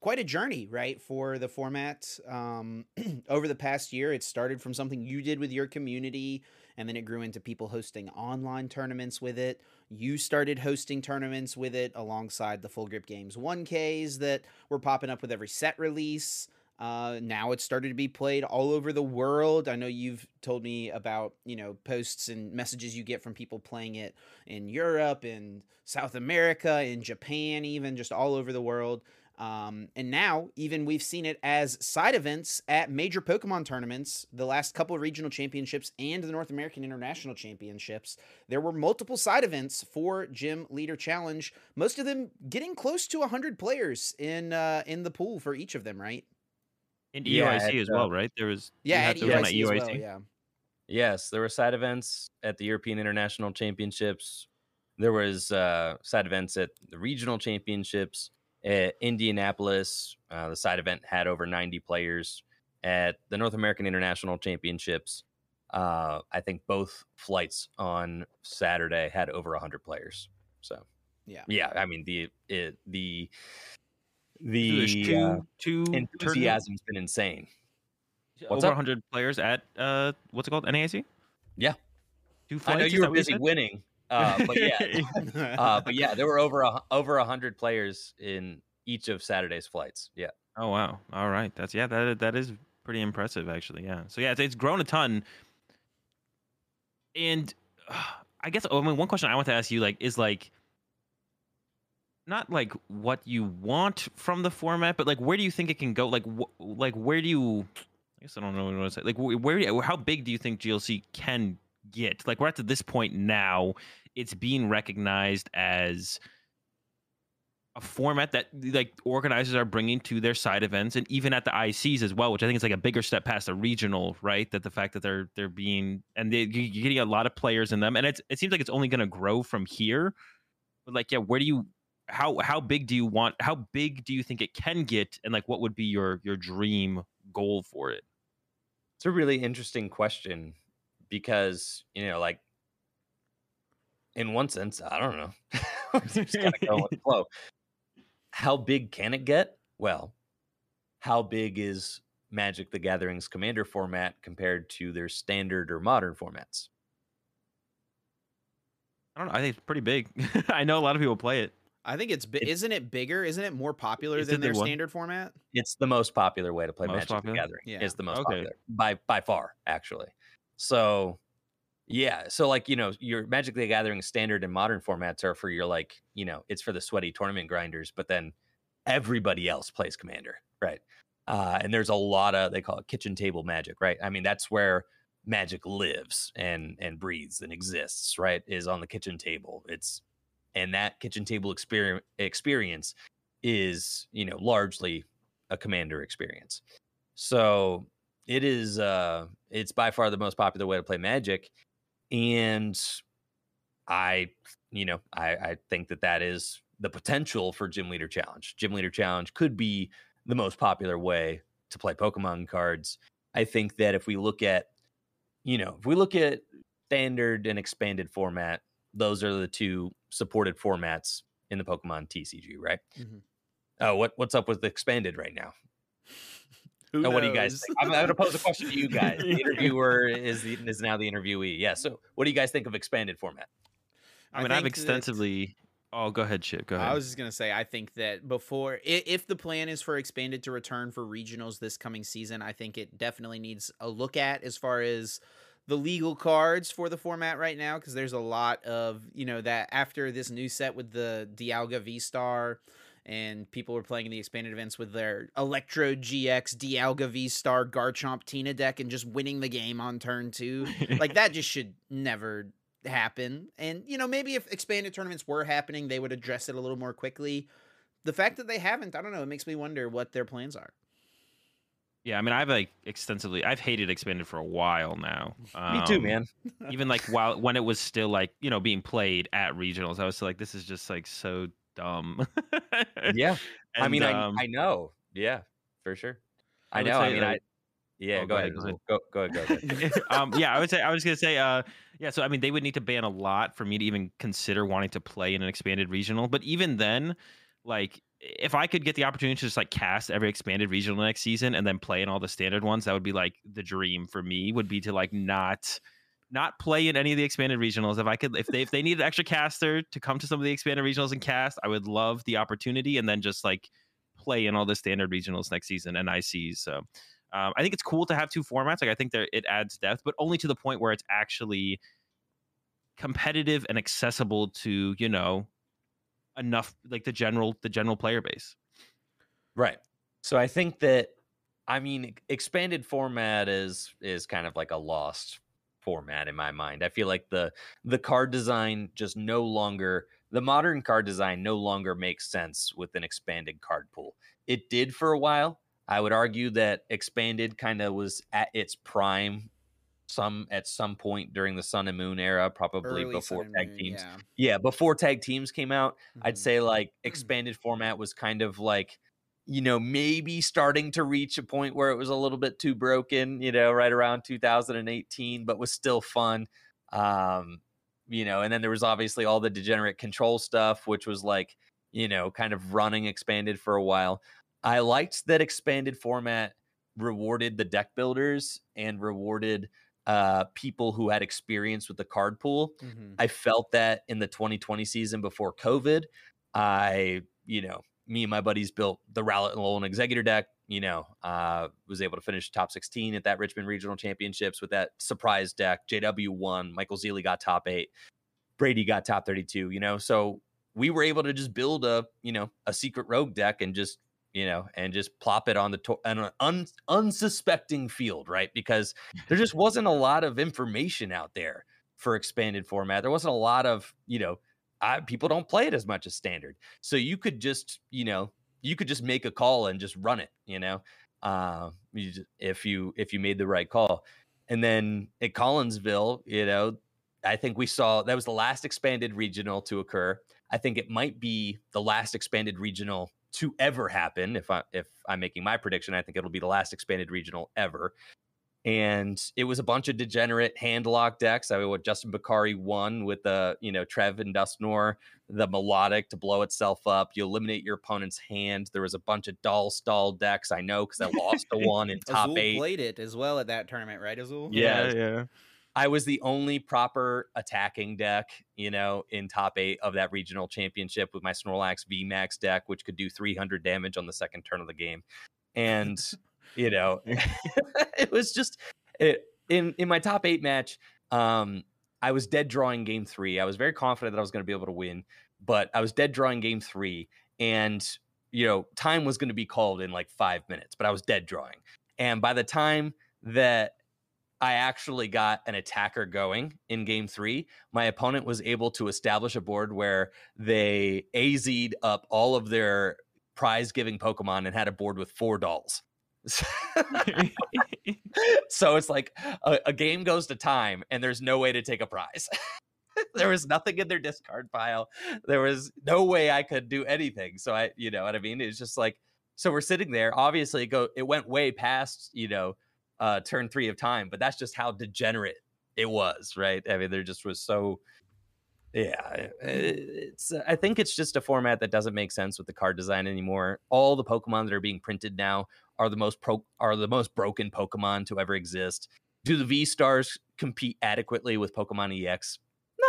quite a journey, right, for the format um, (clears throat) over the past year. It started from something you did with your community, and then it grew into people hosting online tournaments with it. You started hosting tournaments with it alongside the Full Grip Games 1Ks that were popping up with every set release. Uh, now it's started to be played all over the world. I know you've told me about you know posts and messages you get from people playing it in Europe, in South America, in Japan, even just all over the world. Um, and now, even we've seen it as side events at major Pokemon tournaments, the last couple of regional championships and the North American International Championships. There were multiple side events for Gym Leader Challenge, most of them getting close to 100 players in uh, in the pool for each of them, right? In EUIC yeah, as well, right? There was yeah, at EUIC, EUIC. Well, yeah. Yes, there were side events at the European International Championships. There was uh, side events at the regional championships at Indianapolis. Uh, the side event had over 90 players. At the North American International Championships, uh, I think both flights on Saturday had over 100 players. So, yeah, yeah. I mean the it, the the two, uh, two enthusiasm's been insane. What's Over up? 100 players at uh, what's it called? NAIC? Yeah. Two flights, I know you were busy winning, (laughs) uh, but yeah, (laughs) uh, but yeah, there were over a, over hundred players in each of Saturday's flights. Yeah. Oh wow! All right, that's yeah, that that is pretty impressive actually. Yeah. So yeah, it's, it's grown a ton, and uh, (sighs) I guess I mean one question I want to ask you like is like not like what you want from the format, but like where do you think it can go? Like wh- like where do you? I guess I don't know what to say. Like where? do You, how big do you think GLC can get? Like we're at to this point now. It's being recognized as a format that like organizers are bringing to their side events and even at the ICs as well, which I think is like a bigger step past the regional, right? That the fact that they're they're being and they, you're getting a lot of players in them, and it's it seems like it's only going to grow from here. But like, yeah, where do you how how big do you want how big do you think it can get and like what would be your your dream goal for it it's a really interesting question because you know like in one sense i don't know (laughs) just kind of go with (laughs) flow how big can it get well how big is magic the gathering's commander format compared to their standard or modern formats I don't know. I think it's pretty big. (laughs) I know a lot of people play it. I think it's, it's isn't it bigger? Isn't it more popular than their standard format? It's the most popular way to play most Magic popular? the Gathering. Yeah. It's the most okay. popular by by far, actually. So yeah, so like you know, your Magic the Gathering standard and modern formats are for your like you know, it's for the sweaty tournament grinders, but then everybody else plays Commander, right? Uh, and there's a lot of they call it kitchen table magic, right? I mean, that's where magic lives and and breathes and exists, right? Is on the kitchen table. It's and that kitchen table experience experience is you know largely a commander experience. So it is uh it's by far the most popular way to play magic and i you know i i think that that is the potential for gym leader challenge. Gym leader challenge could be the most popular way to play pokemon cards. I think that if we look at you know if we look at standard and expanded format those are the two supported formats in the Pokemon TCG, right? Mhm. Oh, what what's up with expanded right now? (laughs) Who what do you guys think? I'm, going to pose a question to you (laughs) guys. The interviewer is the, is now the interviewee. Yeah. So, what do you guys think of expanded format? I mean, I've think that- extensively. Oh, go ahead, shit. Go ahead. I was just gonna say, I think that before, i- if the plan is for expanded to return for regionals this coming season, I think it definitely needs a look at as far as the legal cards for the format right now, because there's a lot of you know that after this new set with the Dialga V Star. And people were playing in the expanded events with their Electrode GX Dialga V Star Garchomp Tina deck and just winning the game on turn two. (laughs) like that just should never happen. And you know, maybe if expanded tournaments were happening, they would address it a little more quickly. The fact that they haven't, I don't know, it makes me wonder what their plans are. Yeah, I mean, I've like extensively. I've hated expanded for a while now. Me too, Um, man. even like while when it was still like you know being played at regionals, I was like, this is just like so dumb. Yeah. (laughs) I mean, um, I, I know. Yeah, for sure. I I, know. I say, mean, I. Yeah, Oh, go, go ahead. ahead, go ahead. Go, go ahead. Go ahead. (laughs) um, yeah, I would say I was gonna say, uh, yeah. So I mean, they would need to ban a lot for me to even consider wanting to play in an expanded regional. But even then, like, if I could get the opportunity to just like cast every expanded regional next season and then play in all the standard ones, that would be like the dream for me. Would be to like not not play in any of the expanded regionals. If I could, if they if they need an extra caster to come to some of the expanded regionals and cast, I would love the opportunity, and then just like play in all the standard regionals next season and ICs. So um, I think it's cool to have two formats. Like I think there it adds depth, but only to the point where it's actually competitive and accessible to you know enough like the general the general player base. Right. So I think that I mean expanded format is is kind of like a lost format in my mind. I feel like the the card design just no longer the modern card design no longer makes sense with an expanded card pool. It did for a while. I would argue that expanded kind of was at its prime some at some point during the Sun and Moon era, probably Early before tag Moon, teams. yeah. Yeah, before tag teams came out. I'd Mhm. say like expanded format was kind of like you know maybe starting to reach a point where it was a little bit too broken you know right around 2018 but was still fun um you know and then there was obviously all the degenerate control stuff which was like you know kind of running expanded for a while i liked that expanded format rewarded the deck builders and rewarded uh people who had experience with the card pool Mhm. I felt that in the 2020 season before COVID. I, you know, me and my buddies built the Rowlet and Alolan Exeggutor deck. You know, uh, was able to finish top 16 at that Richmond Regional Championships with that surprise deck. JW won. Michael Zealy got top eight. Brady got top 32. You know, so we were able to just build a, you know, a secret rogue deck and just, you know, and just plop it on the to- an un- unsuspecting field, right? Because (laughs) there just wasn't a lot of information out there for expanded format. There wasn't a lot of, you know, I, people don't play it as much as standard. So you could just, you know, you could just make a call and just run it, you know, uh, you ju- if you if you made the right call. And then at Collinsville, you know, I think we saw that was the last expanded regional to occur. I think it might be the last expanded regional to ever happen. If I if I'm making my prediction, I think it'll be the last expanded regional ever and it was a bunch of degenerate hand lock decks. I mean, what Justin Bokhari won with the you know Trev and Dusknoir, the melodic to blow itself up. You eliminate your opponent's hand. There was a bunch of doll stall decks. I know because I lost to (laughs) one in top Azul eight. played it as well at that tournament, right, Azul? Yeah. yeah. I was the only proper attacking deck, you know, in top eight of that regional championship with my Snorlax VMAX deck, which could do 300 damage on the second turn of the game. And, (laughs) you know, (laughs) it was just it, in in my top eight match. Um, I was dead drawing game three. I was very confident that I was going to be able to win, but I was dead drawing game three, and you know, time was going to be called in like five minutes, but I was dead drawing. And by the time that I actually got an attacker going in game three. My opponent was able to establish a board where they AZ'd up all of their prize giving Pokemon and had a board with four dolls. (laughs) so it's like a, a game goes to time and there's no way to take a prize. (laughs) there was nothing in their discard pile. There was no way I could do anything. So I, you know what I mean? It's just like, so we're sitting there. Obviously, it go it went way past, you know, uh, turn three of time, but that's just how degenerate it was, right? I mean, there just was so Yeah, it's. I think it's just a format that doesn't make sense with the card design anymore. All the Pokemon that are being printed now are the most pro are the most broken Pokemon to ever exist. Do the V stars compete adequately with Pokemon EX?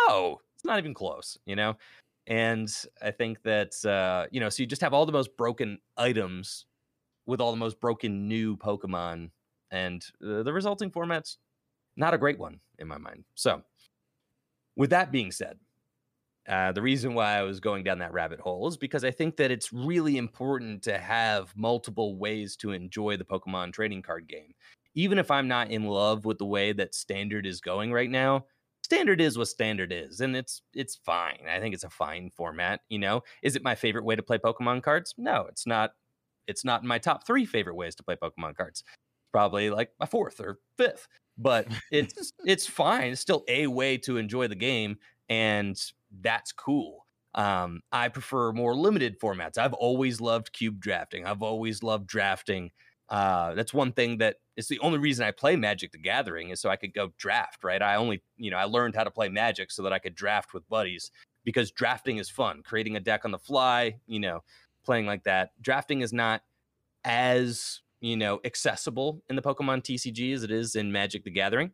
No, it's not even close. You know, and I think that uh, you know, so you just have all the most broken items with all the most broken new Pokemon, and uh, the resulting format's not a great one in my mind. So, with that being said, uh, the reason why I was going down that rabbit hole is because I think that it's really important to have multiple ways to enjoy the Pokemon trading card game. Even if I'm not in love with the way that standard is going right now, standard is what standard is and it's it's fine. I think it's a fine format, you know. Is it my favorite way to play Pokemon cards? No, it's not it's not my top 3 favorite ways to play Pokemon cards. It's probably like my fourth or fifth, but it's (laughs) it's fine. It's still a way to enjoy the game and that's cool. Um, I prefer more limited formats. I've always loved cube drafting. I've always loved drafting. Uh, that's one thing that is the only reason I play Magic the Gathering is so I could go draft, right? I only, you know, I learned how to play Magic so that I could draft with buddies because drafting is fun. Creating a deck on the fly, you know, playing like that. Drafting is not as, you know, accessible in the Pokemon TCG as it is in Magic the Gathering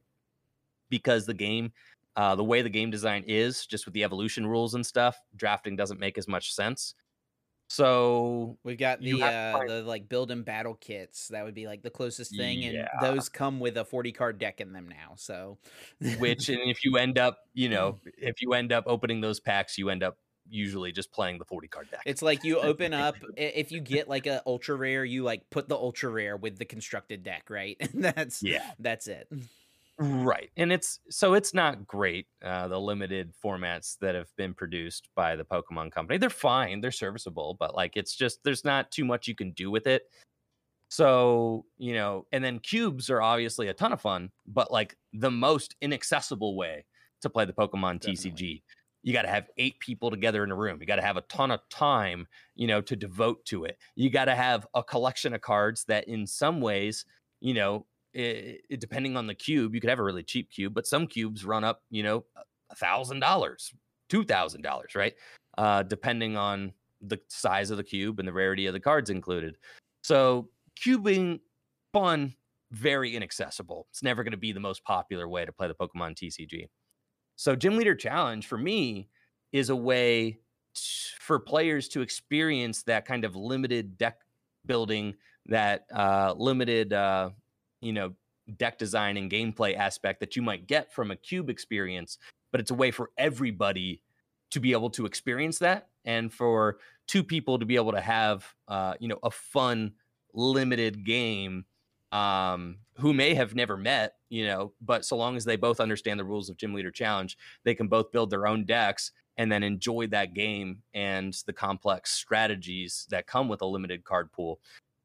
because the game uh, the way the game design is, just with the evolution rules and stuff, drafting doesn't make as much sense. So we've got the uh, the like build and battle kits. That would be like the closest thing, yeah. and those come with a forty card deck in them now. So, which and if you end up, you (laughs) know, if you end up opening those packs, you end up usually just playing the 40 card deck. It's like you open (laughs) up if you get like a ultra rare, you like put the ultra rare with the constructed deck, right? And (laughs) that's yeah, that's it. (laughs) Right. And it's so it's not great, uh, the limited formats that have been produced by the Pokemon company. They're fine, they're serviceable, but like it's just there's not too much you can do with it. So, you know, and then cubes are obviously a ton of fun, but like the most inaccessible way to play the Pokemon Definitely. TCG. You got to have eight people together in a room. You got to have a ton of time, you know, to devote to it. You got to have a collection of cards that, in some ways, you know, it, it, depending on the cube, you could have a really cheap cube, but some cubes run up, you know, a thousand dollars, two thousand dollars, right? Uh, depending on the size of the cube and the rarity of the cards included. So cubing fun, very inaccessible. It's never going to be the most popular way to play the Pokemon TCG. So Gym Leader Challenge for me is a way t- for players to experience that kind of limited deck building, that uh, limited uh, you know deck design and gameplay aspect that you might get from a cube experience but it's a way for everybody to be able to experience that and for two people to be able to have uh, you know a fun limited game um, who may have never met you know but so long as they both understand the rules of gym leader challenge they can both build their own decks and then enjoy that game and the complex strategies that come with a limited card pool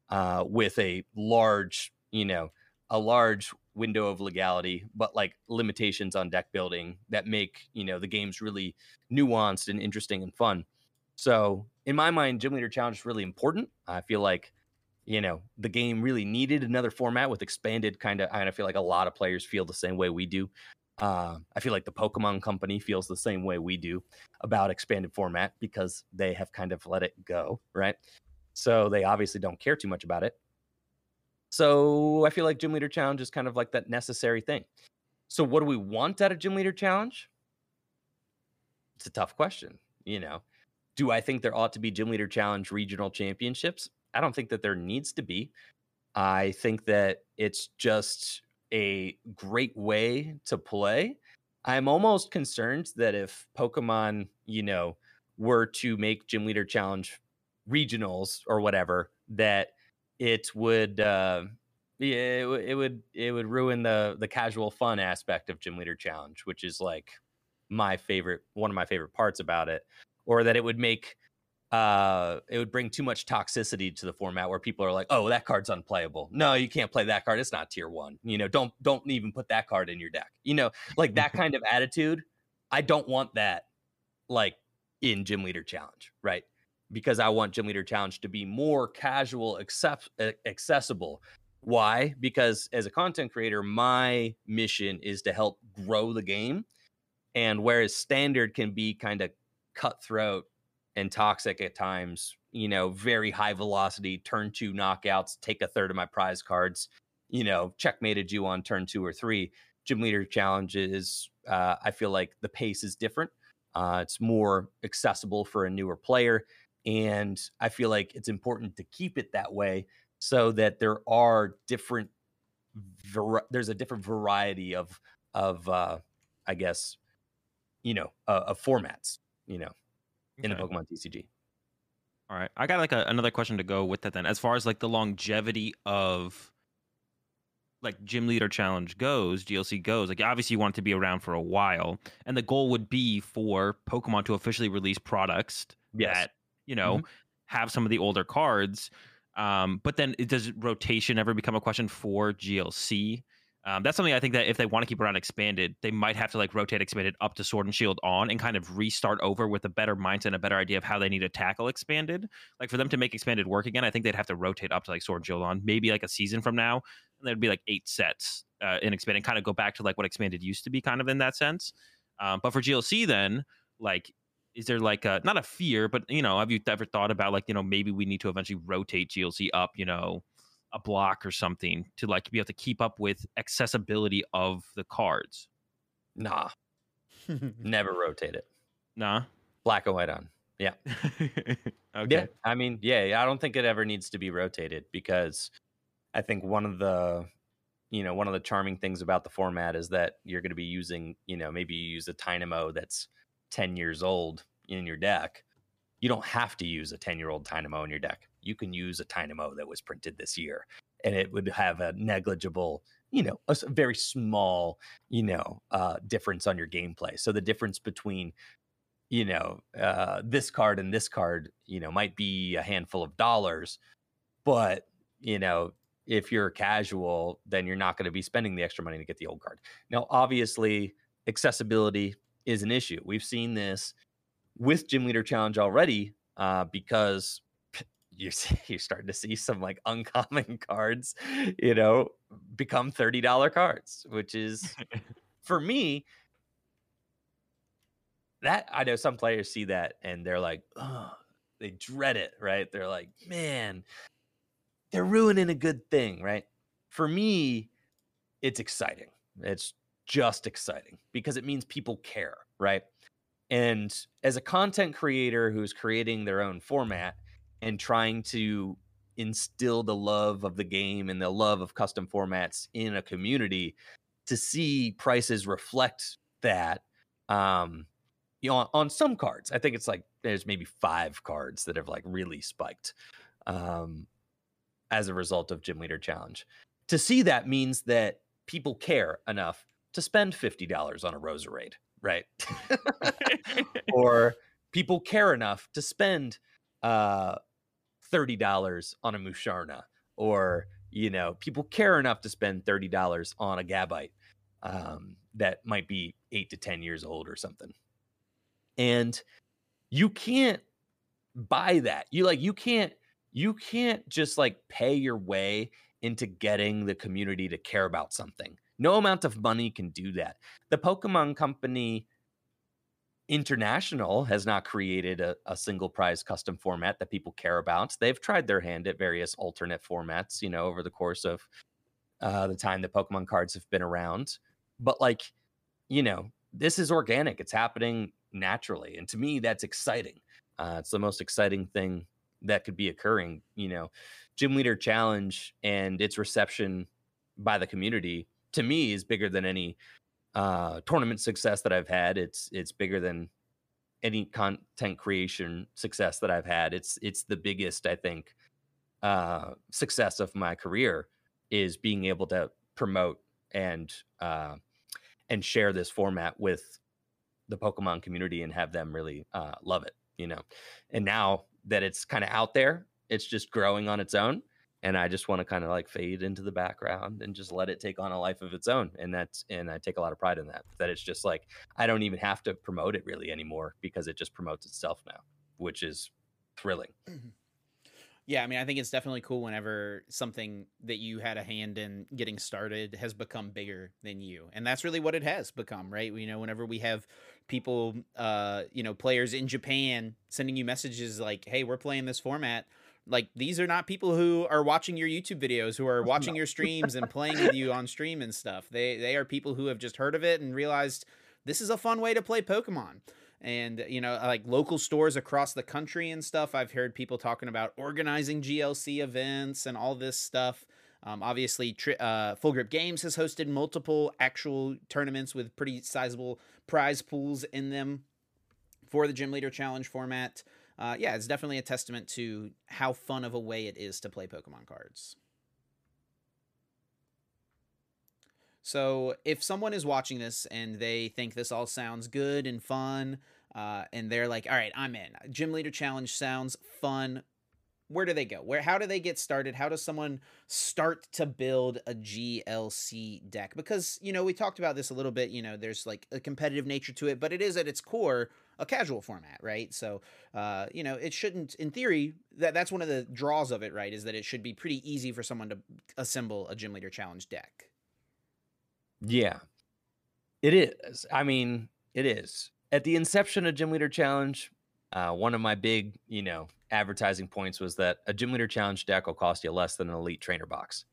uh, with a large you know a large window of legality, but like limitations on deck building that make you know the games really nuanced and interesting and fun. So in my mind, Gym Leader Challenge is really important. I feel like you know the game really needed another format with expanded kind of. And I feel like a lot of players feel the same way we do. Uh, I feel like the Pokemon Company feels the same way we do about expanded format because they have kind of let it go, right? So they obviously don't care too much about it. So I feel like Gym Leader Challenge is kind of like that necessary thing. So what do we want out of Gym Leader Challenge? It's a tough question. You know, do I think there ought to be Gym Leader Challenge regional championships? I don't think that there needs to be. I think that it's just a great way to play. I'm almost concerned that if Pokemon, you know, were to make Gym Leader Challenge regionals or whatever, that it would uh, yeah, it, it, would it would ruin the the casual fun aspect of Gym Leader Challenge, which is like my favorite one of my favorite parts about it, or that it would make uh it would bring too much toxicity to the format where people are like oh that card's unplayable no you can't play that card it's not tier one you know don't don't even put that card in your deck you know like that (laughs) kind of attitude i don't want that like in gym leader challenge right because I want Gym Leader Challenge to be more casual, accept, accessible. Why? Because as a content creator, my mission is to help grow the game. And whereas standard can be kind of cutthroat and toxic at times, you know, very high velocity, turn two knockouts, take a third of my prize cards, you know, checkmated you on turn two or three. Gym leader challenges, uh, I feel like the pace is different. Uh, it's more accessible for a newer player. And I feel like it's important to keep it that way so that there are different, there's a different variety of, of, uh, I guess, you know, uh, of formats, you know, in the Pokemon TCG. All right, I got like a, another question to go with that then. As far as like the longevity of like gym leader challenge goes, GLC goes, like obviously you want it to be around for a while, and the goal would be for Pokemon to officially release products yes. that you know mm-hmm. have some of the older cards. Um, but then does rotation ever become a question for GLC? Um, that's something I think that if they want to keep around expanded, they might have to like rotate expanded up to Sword and Shield on and kind of restart over with a better mindset and a better idea of how they need to tackle expanded. Like for them to make expanded work again, I think they'd have to rotate up to like Sword and Shield on maybe like a season from now, and there'd be like eight sets uh, in expanded, kind of go back to like what expanded used to be, kind of in that sense. Um, but for GLC, then like is there like a not a fear, but you know, have you ever thought about like you know maybe we need to eventually rotate GLC up, you know, a block or something to like be able to keep up with accessibility of the cards. Nah. (laughs) Never rotate it. Nah. Black and white on. Yeah. (laughs) okay. Yeah. I mean, yeah, I don't think it ever needs to be rotated because I think one of the you know, one of the charming things about the format is that you're going to be using, you know, maybe you use a Tynamo that's 10 years old in your deck. You don't have to use a 10 year old Tynamo in your deck you can use a Tynamo that was printed this year, and it would have a negligible, you know, a very small, you know, uh, difference on your gameplay. So the difference between you know uh, this card and this card you know might be a handful of dollars but you know if you're casual then you're not going to be spending the extra money to get the old card now obviously accessibility is an issue we've seen this with gym leader challenge already uh, because you're (laughs) you're starting to see some like uncommon (laughs) cards, you know, become thirty dollar cards, which is for me. That I know some players see that and they're like, oh, they dread it, right? They're like, man, they're ruining a good thing, right? For me, it's exciting. It's just exciting because it means people care, right? And as a content creator who's creating their own format, and trying to instill the love of the game and the love of custom formats in a community to see prices reflect that um you know on, on some cards. I think it's like there's maybe five cards that have like really spiked um as a result of gym leader challenge. To see that means that people care enough to spend $50 on a roserade right? (laughs) (laughs) Or people care enough to spend uh $30 on a Musharna or you know people care enough to spend $30 on a Gabite um, that might be 8 to 10 years old or something. And you can't buy that. You like you can't you can't just like pay your way into getting the community to care about something. No amount of money can do that. The pokemon company International has not created a, a, single prize custom format that people care about. They've tried their hand at various alternate formats, you know, over the course of uh, the time that Pokemon cards have been around. But like, you know, this is organic. It's happening naturally, and to me, that's exciting. Uh, it's the most exciting thing that could be occurring. You know, Gym Leader Challenge and its reception by the community to me is bigger than any uh, tournament success that I've had. It's it's bigger than any content creation success that I've had. It's it's the biggest I think uh, success of my career is being able to promote and uh, and share this format with the Pokemon community and have them really uh, love it. You know, and now that it's kind of out there, it's just growing on its own and I just want to kind of like fade into the background and just let it take on a life of its own. And that's and I take a lot of pride in that. That it's just like I don't even have to promote it really anymore because it just promotes itself now, which is thrilling. Mm-hmm. Yeah, I mean, I think it's definitely cool whenever something that you had a hand in getting started has become bigger than you. And that's really what it has become, right? You know, whenever we have people uh, you know, players in Japan sending you messages like, "Hey, we're playing this format." Like these are not people who are watching your YouTube videos, who are (laughs) watching your streams and playing with you on stream and stuff. They they are people who have just heard of it and realized this is a fun way to play Pokemon. And you know like local stores across the country and stuff i've heard people talking about organizing glc events and all this stuff. Um, obviously tri- uh, full grip games has hosted multiple actual tournaments with pretty sizable prize pools in them for the gym leader challenge format uh, yeah it's definitely a testament to how fun of a way it is to play pokemon cards So if someone is watching this and they think this all sounds good and fun, uh, and they're like, "All right, I'm in." Gym leader challenge sounds fun. Where do they go? Where? How do they get started? How does someone start to build a GLC deck? Because you know we talked about this a little bit. You know, there's like a competitive nature to it, but it is at its core a casual format, right? So, uh, you know, it shouldn't, in theory, that that's one of the draws of it, right? Is that it should be pretty easy for someone to assemble a gym leader challenge deck. Yeah, it is. I mean, it is. At the inception of Gym Leader Challenge, uh, one of my big, you know, advertising points was that a Gym Leader Challenge deck will cost you less than an Elite Trainer box.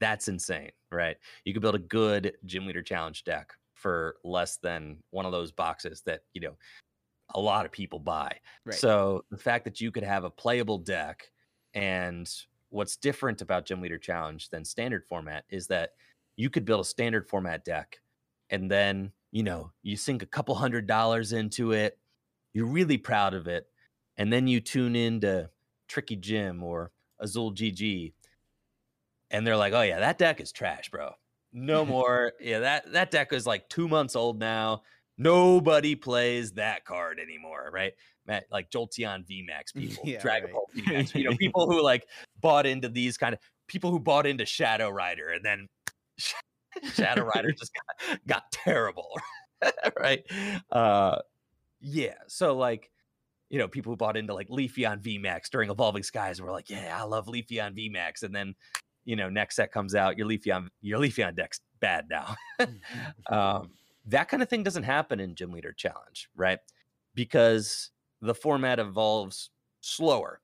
That's insane, right? You could build a good Gym Leader Challenge deck for less than one of those boxes that, you know, a lot of people buy. Right. So the fact that you could have a playable deck and what's different about Gym Leader Challenge than standard format is that you could build a standard format deck and then, you know, you sink a couple hundred dollars into it. You're really proud of it. And then you tune into Tricky Gym or Azul GG. And they're like, oh, yeah, that deck is trash, bro. No (laughs) more. yeah, that, that deck is like two months old now. Nobody plays that card anymore, right? Matt, like Jolteon VMAX (laughs) people, yeah, Dragon right. Ball (laughs) VMAX, you know, people who like bought into these kind of people who bought into Shadow Rider and then Shadow Rider just got, got terrible, right? Uh, yeah. So like, you know, people who bought into like Leafeon VMAX during Evolving Skies were like, yeah, I love Leafeon VMAX, and then you know, next set comes out, your Leafeon your Leafeon deck's bad now. (laughs) Mm-hmm. um, that kind of thing doesn't happen in Gym Leader Challenge, right? Because the format evolves slower.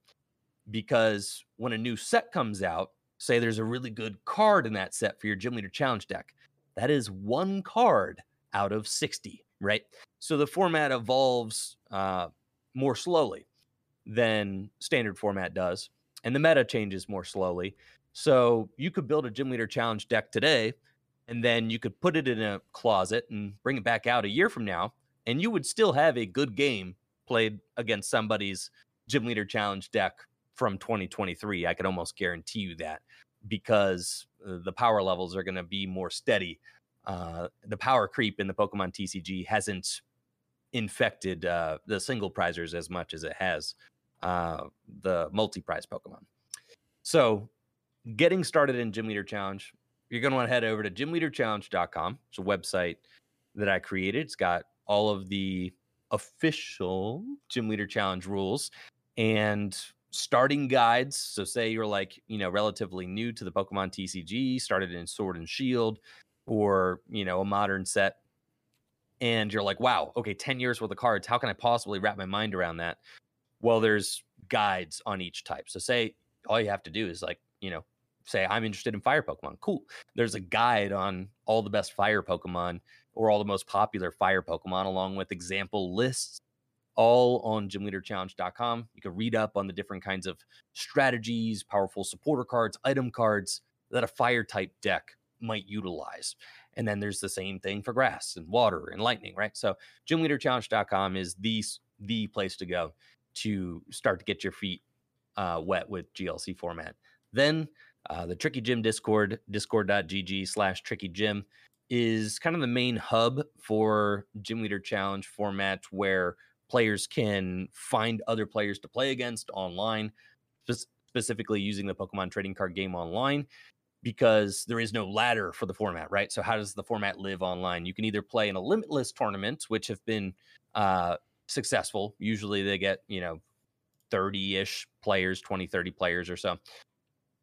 Because when a new set comes out, say there's a really good card in that set for your gym leader challenge deck. That is one card out of 60, right? So the format evolves uh, more slowly than standard format does, and the meta changes more slowly. So you could build a gym leader challenge deck today, and then you could put it in a closet and bring it back out a year from now, and you would still have a good game played against somebody's gym leader challenge deck from 2023. I could almost guarantee you that because uh, the power levels are going to be more steady. Uh, the power creep in the Pokemon TCG hasn't infected uh, the single prizers as much as it has uh, the multi prize Pokemon. So, getting started in Gym Leader Challenge, you're going to want to head over to gymleaderchallenge.com. It's a website that I created. It's got all of the official Gym Leader Challenge rules and starting guides. So, say you're like, you know, relatively new to the Pokemon TCG, started in Sword and Shield, or, you know, a modern set, and you're like, wow, okay, 10 years worth of cards. How can I possibly wrap my mind around that? Well, there's guides on each type. So, say all you have to do is like, you know, say, I'm interested in fire Pokemon. Cool. There's a guide on all the best fire Pokemon or all the most popular fire Pokemon, along with example lists all on gymleaderchallenge.com. You can read up on the different kinds of strategies, powerful supporter cards, item cards that a fire type deck might utilize. And then there's the same thing for grass and water and lightning, right? So gymleaderchallenge.com is the the place to go to start to get your feet uh, wet with GLC format. Then uh, the Tricky Gym Discord, discord.gg slash Tricky Gym, is kind of the main hub for Gym Leader Challenge format where players can find other players to play against online, specifically using the Pokemon trading card game online because there is no ladder for the format, right? So how does the format live online? You can either play in a limitless tournament, which have been uh, successful. Usually they get, you know, 30-ish players, 20, 30 players or so.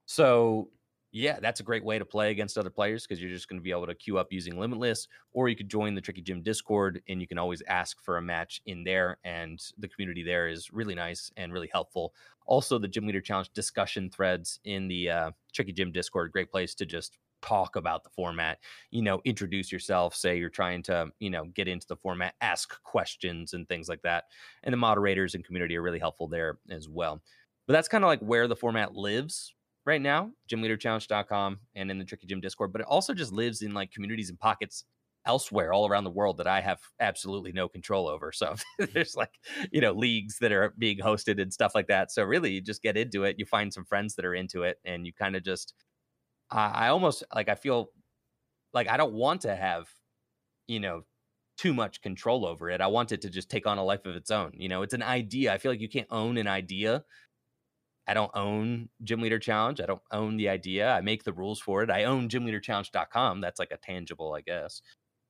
So yeah, that's a great way to play against other players because you're just going to be able to queue up using Limitless, or you could join the Tricky Gym Discord and you can always ask for a match in there. And the community there is really nice and really helpful. Also, the Gym Leader Challenge discussion threads in the uh, Tricky Gym Discord, great place to just talk about the format, you know, introduce yourself, say you're trying to, you know, get into the format, ask questions and things like that. And the moderators and community are really helpful there as well. But that's kind of like where the format lives right now, gymleaderchallenge.com and in the Tricky Gym Discord, but it also just lives in like communities and pockets elsewhere all around the world that I have absolutely no control over. So (laughs) there's like, you know, leagues that are being hosted and stuff like that. So really you just get into it, you find some friends that are into it and you kind of just I, I almost like I feel like I don't want to have, you know, too much control over it. I want it to just take on a life of its own. You know, it's an idea. I feel like you can't own an idea I don't own Gym Leader Challenge. I don't own the idea. I make the rules for it. I own gymleaderchallenge.com. That's like a tangible, I guess.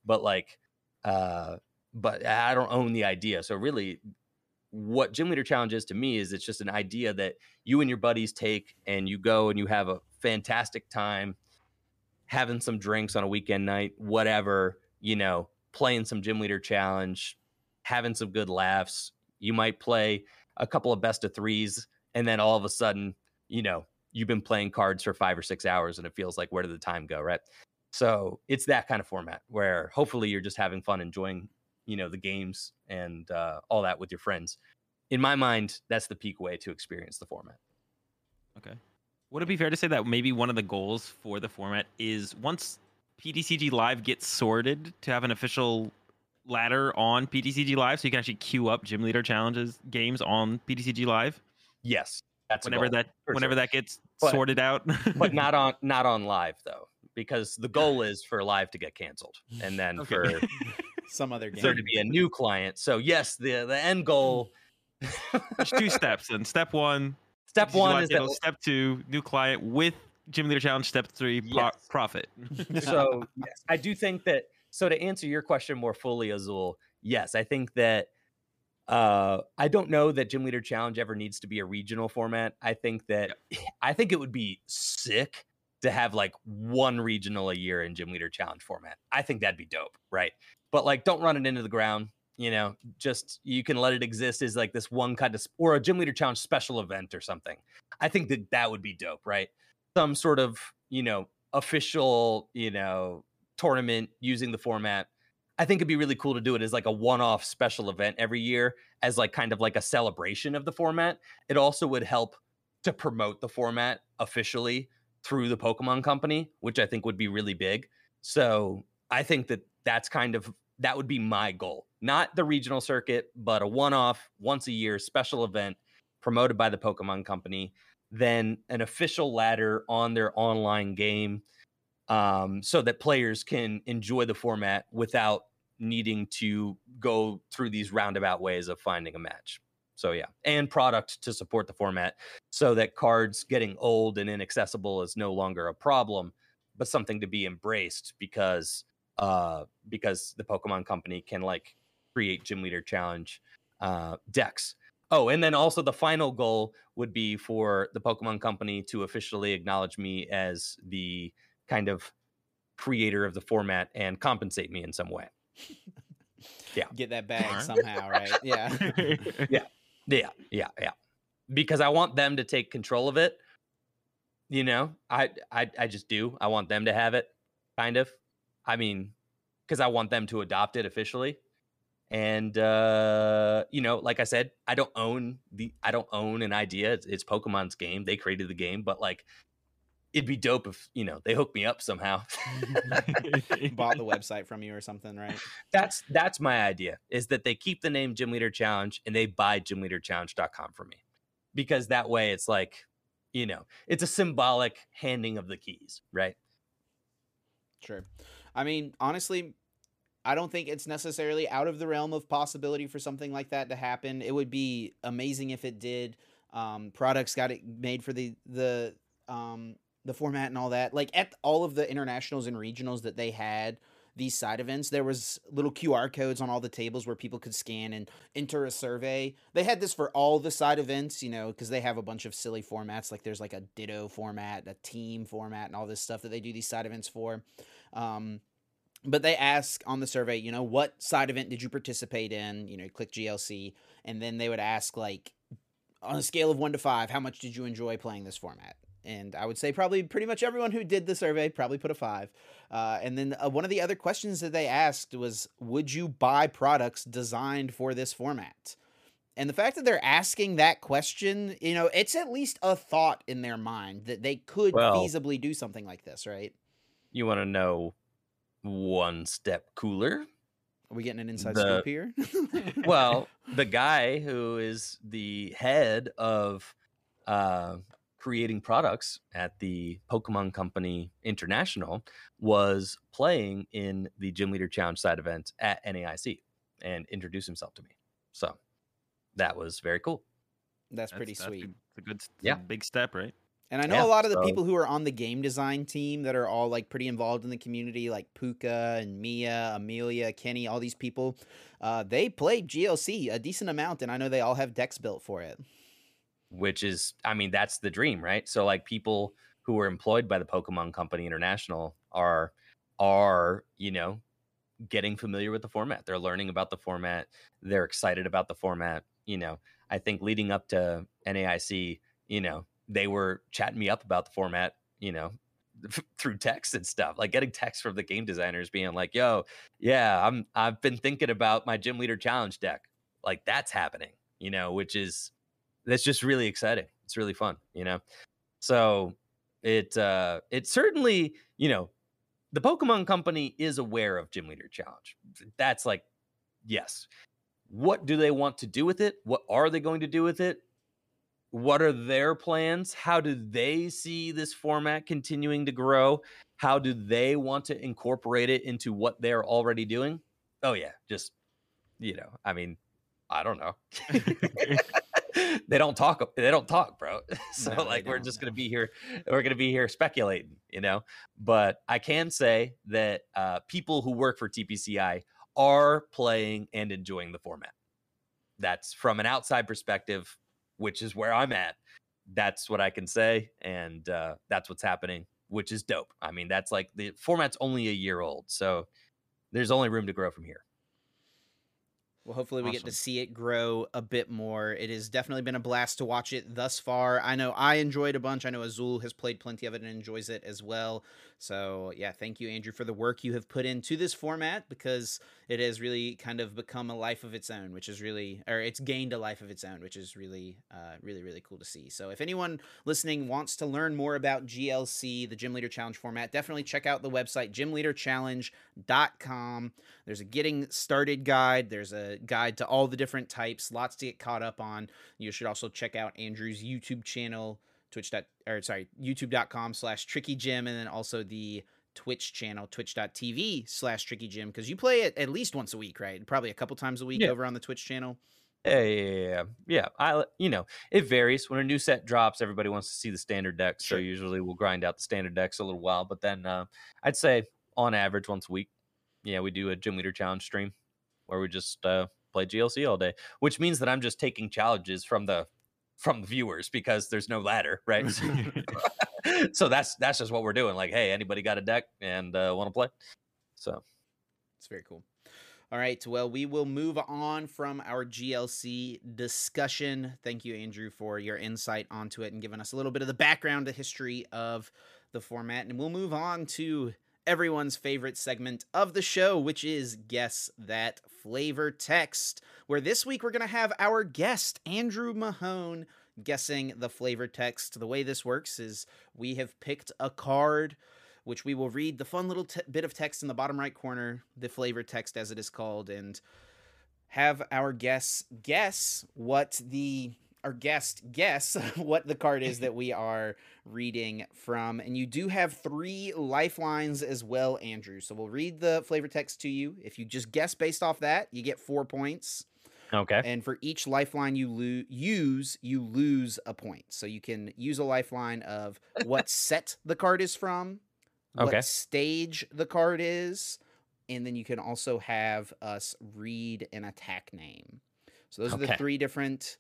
But like uh but I don't own the idea. So really what Gym Leader Challenge is to me is it's just an idea that you and your buddies take and you go and you have a fantastic time having some drinks on a weekend night, whatever, you know, playing some Gym Leader Challenge, having some good laughs. You might play a couple of best of threes and then all of a sudden, you know, you've been playing cards for five or six hours and it feels like where did the time go, right? So it's that kind of format where hopefully you're just having fun, enjoying, you know, the games and uh, all that with your friends. In my mind, that's the peak way to experience the format. Okay. Would it be fair to say that maybe one of the goals for the format is once PTCG Live gets sorted to have an official ladder on PTCG Live so you can actually queue up gym leader challenges games on PTCG Live? Yes, that's whenever that whenever sure. that gets but, sorted out. (laughs) but not on not on live though, because the goal is for live to get canceled, and then okay. for (laughs) some other game there to be a new client. So yes, the the end goal. There's two steps, and step one. Step one is that step two, new client with Gym Leader Challenge. Step three, pro- yes. profit. (laughs) so yes, I do think that. So to answer your question more fully, Azul, yes, I think that uh, I don't know that Gym Leader Challenge ever needs to be a regional format. I think that (laughs) I think it would be sick to have like one regional a year in Gym Leader Challenge format. I think that'd be dope, right? But like, don't run it into the ground. You know, just you can let it exist as like this one kind of or a Gym Leader Challenge special event or something. I think that that would be dope, right? Some sort of you know official you know tournament using the format I think it'd be really cool to do it as like a one-off special event every year as like kind of like a celebration of the format. It also would help to promote the format officially through the Pokemon company, which I think would be really big. So, I think that that's kind of that would be my goal. Not the regional circuit, but a one-off once a year special event promoted by the Pokemon company, then an official ladder on their online game um, so that players can enjoy the format without needing to go through these roundabout ways of finding a match. So yeah, and product to support the format so that cards getting old and inaccessible is no longer a problem, but something to be embraced because uh because the Pokemon company can like create gym leader challenge uh decks. Oh, and then also the final goal would be for the Pokemon company to officially acknowledge me as the kind of creator of the format and compensate me in some way. Yeah. Get that bag somehow, right? Yeah. (laughs) yeah. Yeah. Yeah. Yeah. Because I want them to take control of it. You know, I I I just do. I want them to have it, kind of. I mean, because I want them to adopt it officially. And uh, you know, like I said, I don't own the I don't own an idea. It's, it's Pokemon's game. They created the game, but like it'd be dope if you know they hook me up somehow. (laughs) Bought the (laughs) website from you or something right? That's that's my idea is that they keep the name gym leader challenge and they buy gymleaderchallenge.com for me. Because that way it's like you know it's a symbolic handing of the keys right? Sure. I mean honestly I don't think it's necessarily out of the realm of possibility for something like that to happen. It would be amazing if it did. Um, products got it made for the the um, the format and all that. Like at all of the internationals and regionals that they had, these side events, there was little QR codes on all the tables where people could scan and enter a survey. They had this for all the side events, you know, because they have a bunch of silly formats. Like there's like a ditto format, a team format, and all this stuff that they do these side events for. Um, but they ask on the survey, you know, what side event did you participate in? You know, click GLC, and then they would ask like on a scale of one to five, how much did you enjoy playing this format? And I would say probably pretty much everyone who did the survey probably put a five. Uh, and then uh, one of the other questions that they asked was, would you buy products designed for this format? And the fact that they're asking that question, you know, it's at least a thought in their mind that they could Well- feasibly do something like this, right? You want to know one step cooler? Are we getting an inside The- scoop here? (laughs) well, the guy who is the head of uh, creating products at the Pokemon Company International was playing in the Gym Leader Challenge side event at NAIC and introduced himself to me. So that was very cool. that's That's- pretty that's sweet. a- It's a good, it's Yeah. a big step, right? And I know Yeah, a lot of the so- people who are on the game design team that are all like pretty involved in the community, like Puka and Mia, Amelia, Kenny, all these people. Uh, they played GLC a decent amount, and I know they all have decks built for it. Which is i mean that's the dream right? So like people who are employed by the pokemon company international are are you know getting familiar with the format. They're learning about the format. They're excited about the format you know. I think leading up to naic you know they were chatting me up about the format you know (laughs) through text and stuff like getting texts from the game designers being like yo yeah i'm i've been thinking about my gym leader challenge deck. Like that's happening you know which is that's just really exciting. It's really fun, you know. So it uh it certainly, you know, the Pokemon Company is aware of Gym Leader Challenge. That's like yes. What do they want to do with it? What are they going to do with it? What are their plans? How do they see this format continuing to grow? How do they want to incorporate it into what they're already doing? Oh yeah, just you know, I mean, I don't know. (laughs) (laughs) they don't talk they don't talk bro. (laughs) So No, like we're just gonna be here we're gonna be here speculating you know? But i can say that uh, people who work for tpci are playing and enjoying the format. That's from an outside perspective which is where i'm at. That's what i can say and uh, that's what's happening which is dope. I mean that's like the format's only a year old so there's only room to grow from here Well, hopefully we get to see it grow a bit more. It has definitely been a blast to watch it thus far. I know I enjoyed a bunch. I know Azul has played plenty of it and enjoys it as well. So, yeah, thank you, Andrew, for the work you have put into this format because it has really kind of become a life of its own, which is really, or it's gained a life of its own, which is really, uh, really, really cool to see. So, if anyone listening wants to learn more about GLC, the Gym Leader Challenge format, definitely check out the website, gymleaderchallenge.com. There's a getting started guide. There's a guide to all the different types. Lots to get caught up on. You should also check out Andrew's YouTube channel, Twitch. dot- Or sorry, YouTube.com slash Tricky Gym, and then also the Twitch channel, Twitch.tv slash Tricky Gym, because you play it at least once a week, right? Probably a couple times a week Yeah. over on the Twitch channel. Yeah, yeah, yeah, yeah. I you know it varies. When a new set drops, everybody wants to see the standard decks. Sure. So usually we'll grind out the standard decks a little while, but then uh, I'd say on average once a week, yeah, we do a gym leader challenge stream where we just uh, play GLC all day, which means that I'm just taking challenges from the from the viewers because there's no ladder, (laughs) right? (laughs) so that's that's just what we're doing. Like, hey, anybody got a deck and uh, want to play? So It's very cool. All right. Well, we will move on from our GLC discussion. Thank you, Andrew, for your insight onto it and giving us a little bit of the background, the history of the format. And we'll move on to everyone's favorite segment of the show, which is Guess That Flavor Text, where this week we're going to have our guest, Andrew Mahone, guessing the flavor text. The way this works is we have picked a card which we will read the fun little bit of text in the bottom right corner, the flavor text as it is called, and have our guests guess what the our guest guess (laughs) what the card is that we are reading from. And you do have three lifelines as well, Andrew. So we'll read the flavor text to you. If you just guess based off that, you get four points. okay, And for each lifeline you lo- use, you lose a point. So you can use a lifeline of what (laughs) set the card is from, Okay. what stage the card is, and then you can also have us read an attack name. So those are the three different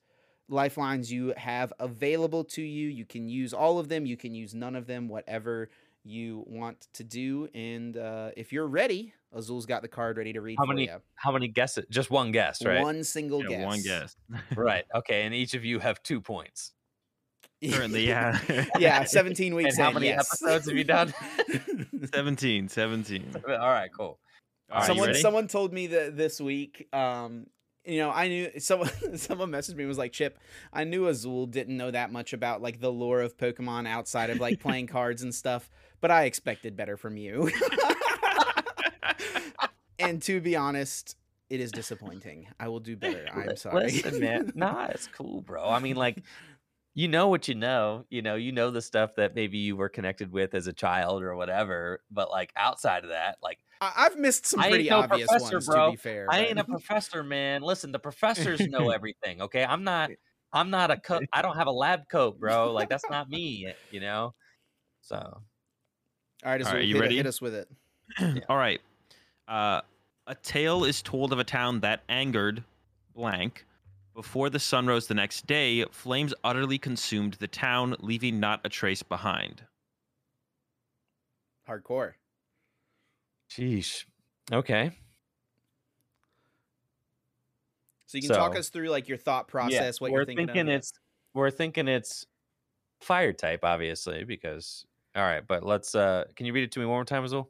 lifelines you have available to you. You can use all of them, you can use none of them, whatever you want to do. And uh, if you're ready, Azul's got the card ready to read How for many you. How many guesses? Just one guess, right? One single Yeah, guess. one guess. (laughs) (laughs) Right. Okay. And each of you have two points. Currently, (laughs) yeah. yeah, 17 weeks And how in, many yes. episodes have you done? 17, 17. All right. Cool. All right, someone ready? someone told me that this week um you know i knew someone (laughs) someone messaged me and was like chip i knew azul didn't know that much about like the lore of pokemon outside of like playing (laughs) cards and stuff but i expected better from you (laughs) and to be honest it is disappointing i will do better i'm sorry Listen, man. Nah, it's cool, bro. I mean, like, you know what you know. You know, you know the stuff that maybe you were connected with as a child or whatever. But like outside of that, like, I- i've missed some pretty no obvious ones bro. to be fair I ain't a (laughs) professor, man. Listen, the professors know (laughs) everything. Okay, I'm not. I'm not a coat. I don't have a lab coat, bro. Like that's (laughs) not me. You know. So all right azul right, you hit, ready? hit us with it All right. Uh, a tale is told of a town that angered blank. Before the sun rose the next day, flames utterly consumed the town, leaving not a trace behind. hardcore Sheesh. Okay. so you can talk us through like your thought process what we're you're thinking, thinking it's we're thinking it's fire type, obviously, because all right, but let's uh can you read it to me one more time, Azul?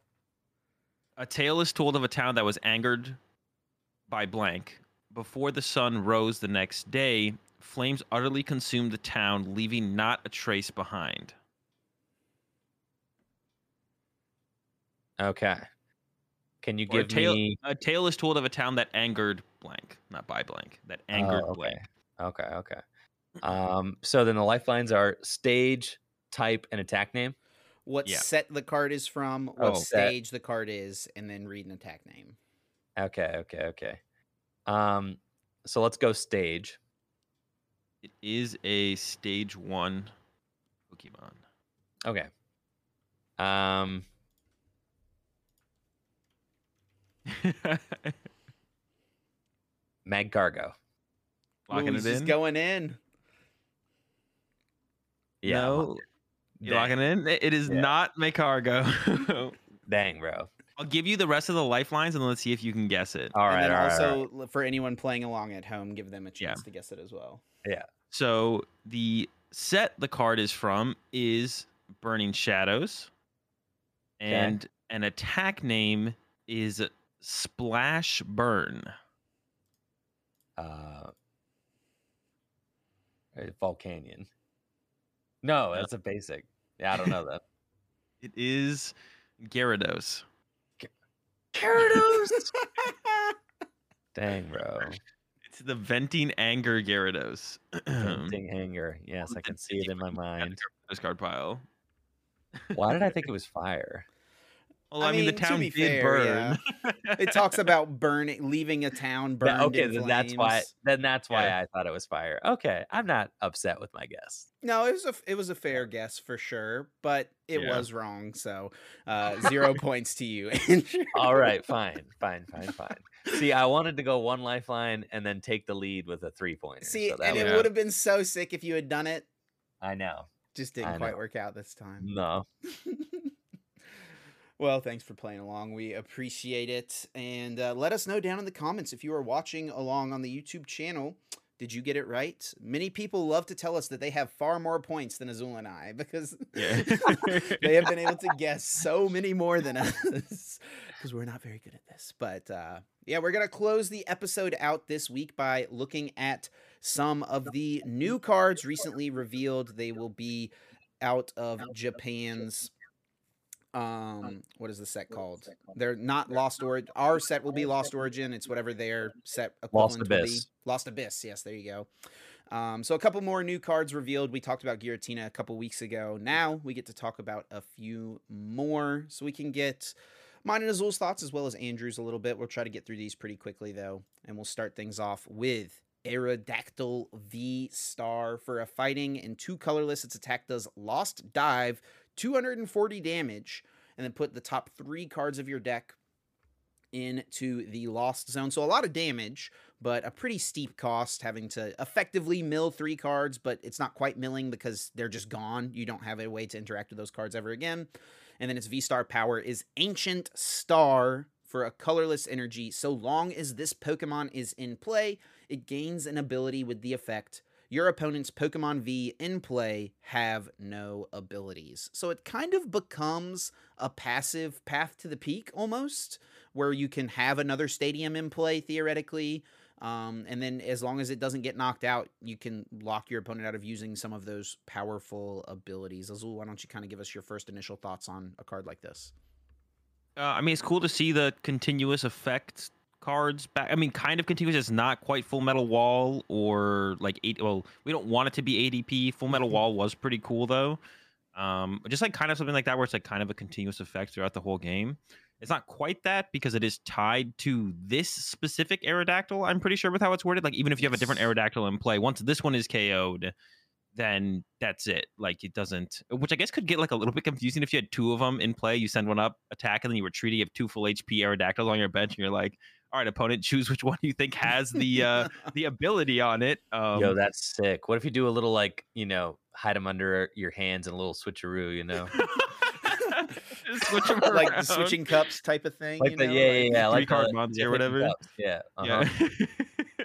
A tale is told of a town that was angered by blank. Before the sun rose the next day, flames utterly consumed the town, leaving not a trace behind. Okay. Can you Or a give tale- me A tale is told of a town that angered blank, not by blank, that angered Oh, okay. blank. Okay, okay. Um so then the lifelines are stage, type, and attack name. what Yeah. set the card is from, what Oh, set. stage the card is, and then read an attack name. Okay, okay, okay. Um so let's go stage. It is a stage one Pokemon. Okay. Um (laughs) Magcargo. Locking Ooh, it he's just in. going in. Yeah. No, you Dang. locking it in. It- It is Yeah. not Magcargo. (laughs) Dang, bro. I'll give you the rest of the lifelines and let's see if you can guess it. All right, and then all also l- for anyone playing along at home, give them a Yeah. chance to guess it as well. Yeah. So the set the card is from is Burning Shadows, Okay. and an attack name is Splash Burn. uh, Volcanion. No, No. that's a basic. Yeah, I don't know that. (laughs) It is Gyarados. Gyarados. (laughs) Dang, bro. It's the Venting Anger Gyarados. (clears throat) Venting anger. Yes, I can see it in my mind. This card pile. Why did I think it (laughs) was fire? Well, I I, mean, the mean, to town be did fair, burn. it talks (laughs) about burning, leaving a town burned. Yeah, okay, then that's why. Then that's why Yeah. I thought it was fire. Okay, I'm not upset with my guess. No, it was a it was a fair guess for sure, but it Yeah. was wrong. So uh, zero (laughs) points to you. (laughs) Andrew. All right, fine, fine, fine, fine. See, I wanted to go one lifeline and then take the lead with a three pointer. See, so and was- it would have been so sick if you had done it. I know. Just didn't I quite know. work out this time. No. Well, thanks for playing along. We appreciate it. And uh, let us know down in the comments if you are watching along on the YouTube channel. Did you get it right? Many people love to tell us that they have far more points than Azul and I because Yeah. (laughs) they have been able to guess so many more than us because we're not very good at this. But uh, yeah, we're going to close the episode out this week by looking at some of the new cards recently revealed. They will be out of Japan's um what is the set called? they're not lost origin our set will be lost origin. It's whatever their set Lost equivalent will be. Abyss. lost abyss yes there you go. Um so a couple more new cards revealed. We talked about giratina a couple weeks ago. Now we get to talk about a few more so we can get mine and azul's thoughts as well as andrew's a little bit. We'll try to get through these pretty quickly though and we'll start things off with Aerodactyl V Star. For a fighting and two colorless. Its attack does Lost Dive, 240 damage, and then put the top three cards of your deck into the lost zone. So a lot of damage, but a pretty steep cost having to effectively mill three cards, but it's not quite milling because they're just gone. You don't have a way to interact with those cards ever again. And then its V star power is Ancient Star for a colorless energy. So long as this Pokemon is in play, it gains an ability with the effect your opponent's Pokemon V in play have no abilities. So it kind of becomes a passive path to the peak almost, where you can have another stadium in play theoretically. Um, and then as long as it doesn't get knocked out, you can lock your opponent out of using some of those powerful abilities. Azul, why don't you kind of give us your first initial thoughts on a card like this? Uh, I mean, it's cool to see the continuous effect cards back. I mean, kind of continuous. It's not quite Full Metal Wall or like eight. Well, we don't want it to be ADP. Full Metal mm-hmm. Wall was pretty cool though. Um, just like kind of something like that where it's like kind of a continuous effect throughout the whole game. It's not quite that because it is tied to this specific Aerodactyl. I'm pretty sure with how it's worded. Like even if you have a different Aerodactyl in play, once this one is KO'd, then that's it. Like it doesn't, which I guess could get like a little bit confusing if you had two of them in play. You send one up, attack, and then you retreat. You have two full HP Aerodactyls on your bench, and you're like, all right, opponent, choose which (laughs) one you think has the uh (laughs) the ability on it. Um, Yo, that's sick. What if you do a little like you know hide them under your hands and a little switcheroo, you know? (laughs) Switch like the switching cups type of thing. Like you the, know? yeah, yeah, yeah, like card months or whatever. Cups. Yeah, uh-huh. yeah.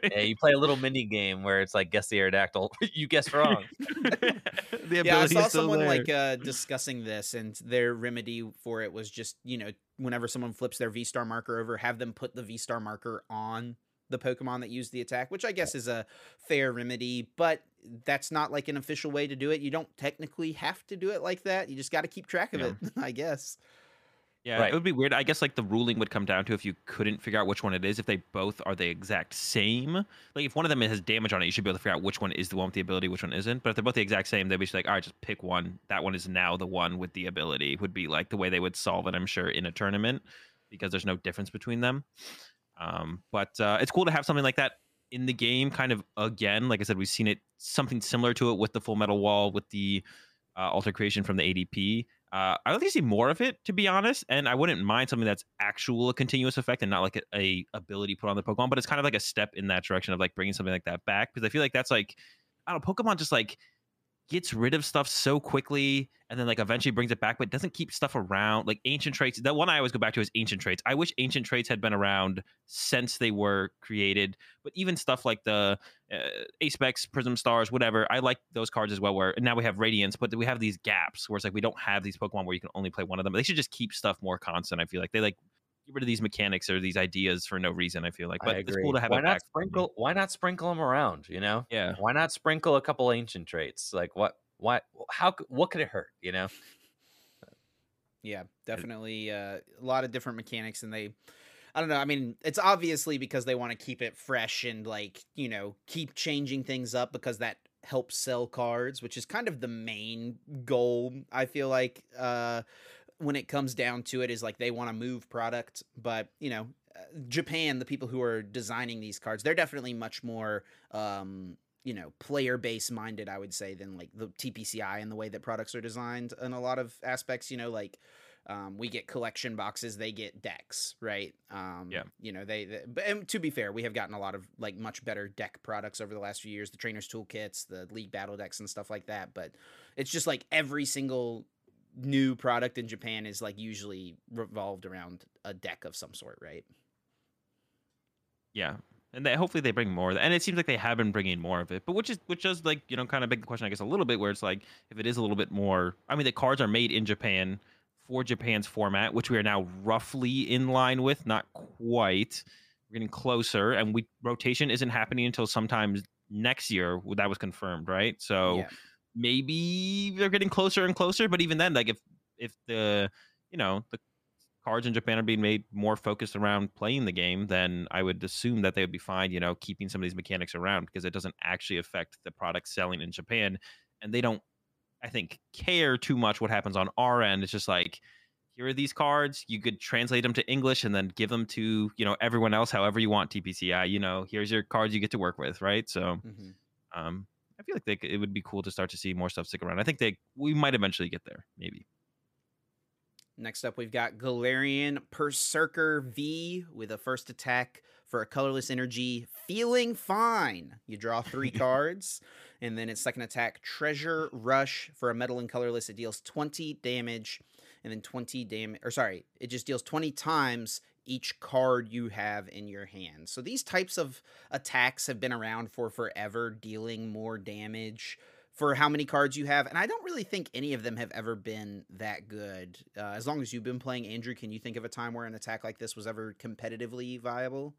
Yeah, you play a little mini game where it's like guess the Aerodactyl. (laughs) you guessed wrong. (laughs) yeah, I saw someone there. like uh, discussing this, and their remedy for it was just you know whenever someone flips their V star marker over, have them put the V star marker on the Pokemon that used the attack, which I guess is a fair remedy, but that's not like an official way to do it. You don't technically have to do it like that. You just got to keep track of yeah. it, (laughs) I guess. Yeah, right. it would be weird. I guess like the ruling would come down to if you couldn't figure out which one it is. If they both are the exact same, like if one of them has damage on it, you should be able to figure out which one is the one with the ability, which one isn't. But if they're both the exact same, they'd be just like, all right, just pick one. That one is now the one with the ability. Would be like the way they would solve it. I'm sure in a tournament because there's no difference between them. Um, but uh, it's cool to have something like that in the game, kind of again. Like I said, we've seen it something similar to it with the Full Metal Wall, with the uh, alter creation from the ADP. Uh, I would like to see more of it, to be honest. And I wouldn't mind something that's actual a continuous effect and not like a, a, ability put on the Pokemon. But it's kind of like a step in that direction of like bringing something like that back because I feel like that's like I don't know. Pokemon just like gets rid of stuff so quickly and then like eventually brings it back but doesn't keep stuff around like ancient traits the one i always go back to is ancient traits. I wish ancient traits had been around since they were created but even stuff like the uh, specs prism stars whatever i like those cards as well where now we have radiance but we have these gaps where it's like we don't have these pokemon where you can only play one of them. They should just keep stuff more constant i feel like. They like get rid of these mechanics or these ideas for no reason. I feel like, but it's cool to have. Why not sprinkle? Why not sprinkle them around? You know? Yeah. Why not sprinkle a couple ancient traits? Like what? Why? How? What could it hurt? You know? Yeah, definitely uh, a lot of different mechanics, and they. I don't know. I mean, it's obviously because they want to keep it fresh and like you know keep changing things up because that helps sell cards, which is kind of the main goal. I feel like. Uh, when it comes down to it is like they want to move product but you know uh, japan the people who are designing these cards they're definitely much more um you know player base minded i would say than like the tpci and the way that products are designed in a lot of aspects you know like um, we get collection boxes they get decks right? Um, yeah. you know they, they but and to be fair we have gotten a lot of like much better deck products over the last few years the trainers toolkits the league battle decks and stuff like that but it's just like every single new product in Japan is like usually revolved around a deck of some sort, right? Yeah, and they, hopefully they bring more. And it seems like they have been bringing more of it, but which is which does like you know kind of beg the question, I guess, a little bit where it's like if it is a little bit more. I mean, the cards are made in Japan for Japan's format, which we are now roughly in line with, not quite. We're getting closer, and we rotation isn't happening until sometimes next year. That was confirmed, right? So. Yeah maybe they're getting closer and closer. But even then, like if if the you know the cards in Japan are being made more focused around playing the game, then I would assume that they would be fine, you know, keeping some of these mechanics around because it doesn't actually affect the product selling in Japan, and they don't, I think, care too much what happens on our end. It's just like here are these cards you could translate them to english and then give them to you know everyone else however you want tpci you know here's your cards you get to work with right so mm-hmm. um I feel like they, it would be cool to start to see more stuff stick around. I think they we might eventually get there, maybe. Next up, we've got Galarian Perrserker V with a first attack for a colorless energy, feeling fine. You draw three (laughs) cards, and then its second attack, Treasure Rush for a metal and colorless. It deals 20 damage, and then 20 damage, or sorry, it just deals 20 times each card you have in your hand. So these types of attacks have been around for forever, dealing more damage for how many cards you have. And I don't really think any of them have ever been that good. Uh, as long as you've been playing Andrew, can you think of a time where an attack like this was ever competitively viable?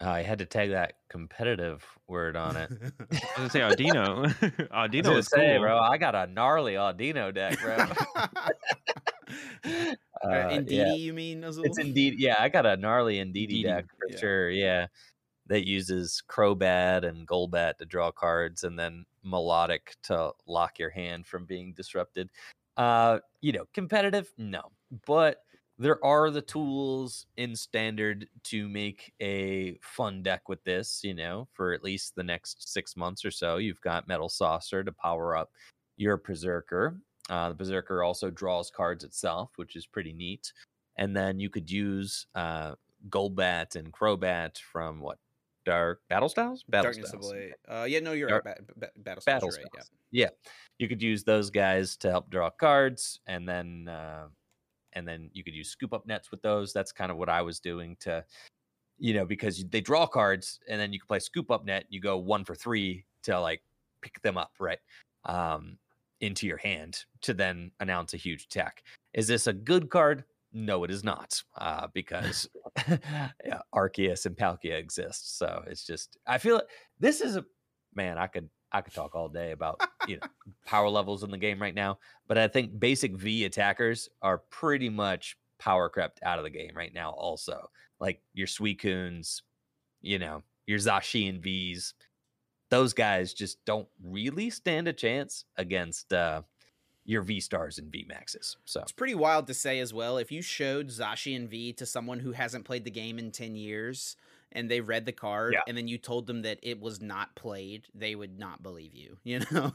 Uh, I had to tag that competitive word on it. (laughs) I was gonna say Audino. Audino (laughs) (laughs) I was is say, cool. bro. I got a gnarly Audino deck, bro. Uh, Indeedee, yeah. you mean? Azul? It's indeed, yeah. I got a gnarly Indeedee, deck for yeah. sure. Yeah, that uses Crobat and Golbat to draw cards, and then Melodic to lock your hand from being disrupted. Uh, you know, competitive, no, but there are the tools in standard to make a fun deck with this. You know, for at least the next six months or so, you've got Metal Saucer to power up your Perrserker. Uh, the Perrserker also draws cards itself, which is pretty neat. And then you could use uh, Golbat and Crobat from what? Dark Battle Styles? Battle Darkness Styles. Uh, yeah, no, you're Dark- right. Ba- ba- battle Battle Styles, right. Yeah. yeah. You could use those guys to help draw cards, and then uh, and then you could use scoop up nets with those. That's kind of what I was doing to, you know, because they draw cards, and then you can play scoop up net. You go one for three to like pick them up, right? Um, into your hand to then announce a huge attack. Is this a good card? No, it is not, uh, because (laughs) (laughs) yeah, Arceus and Palkia exist. So it's just I feel this is a man. I could I could talk all day about you know power levels in the game right now, but I think basic V attackers are pretty much power crept out of the game right now. Also, like your Suicunes, you know your Zacian Vs, those guys just don't really stand a chance against uh, your V stars and V maxes. So It's pretty wild to say as well. If you showed Zacian V to someone who hasn't played the game in 10 years and they read the card Yeah. and then you told them that it was not played, they would not believe you, (laughs) you know?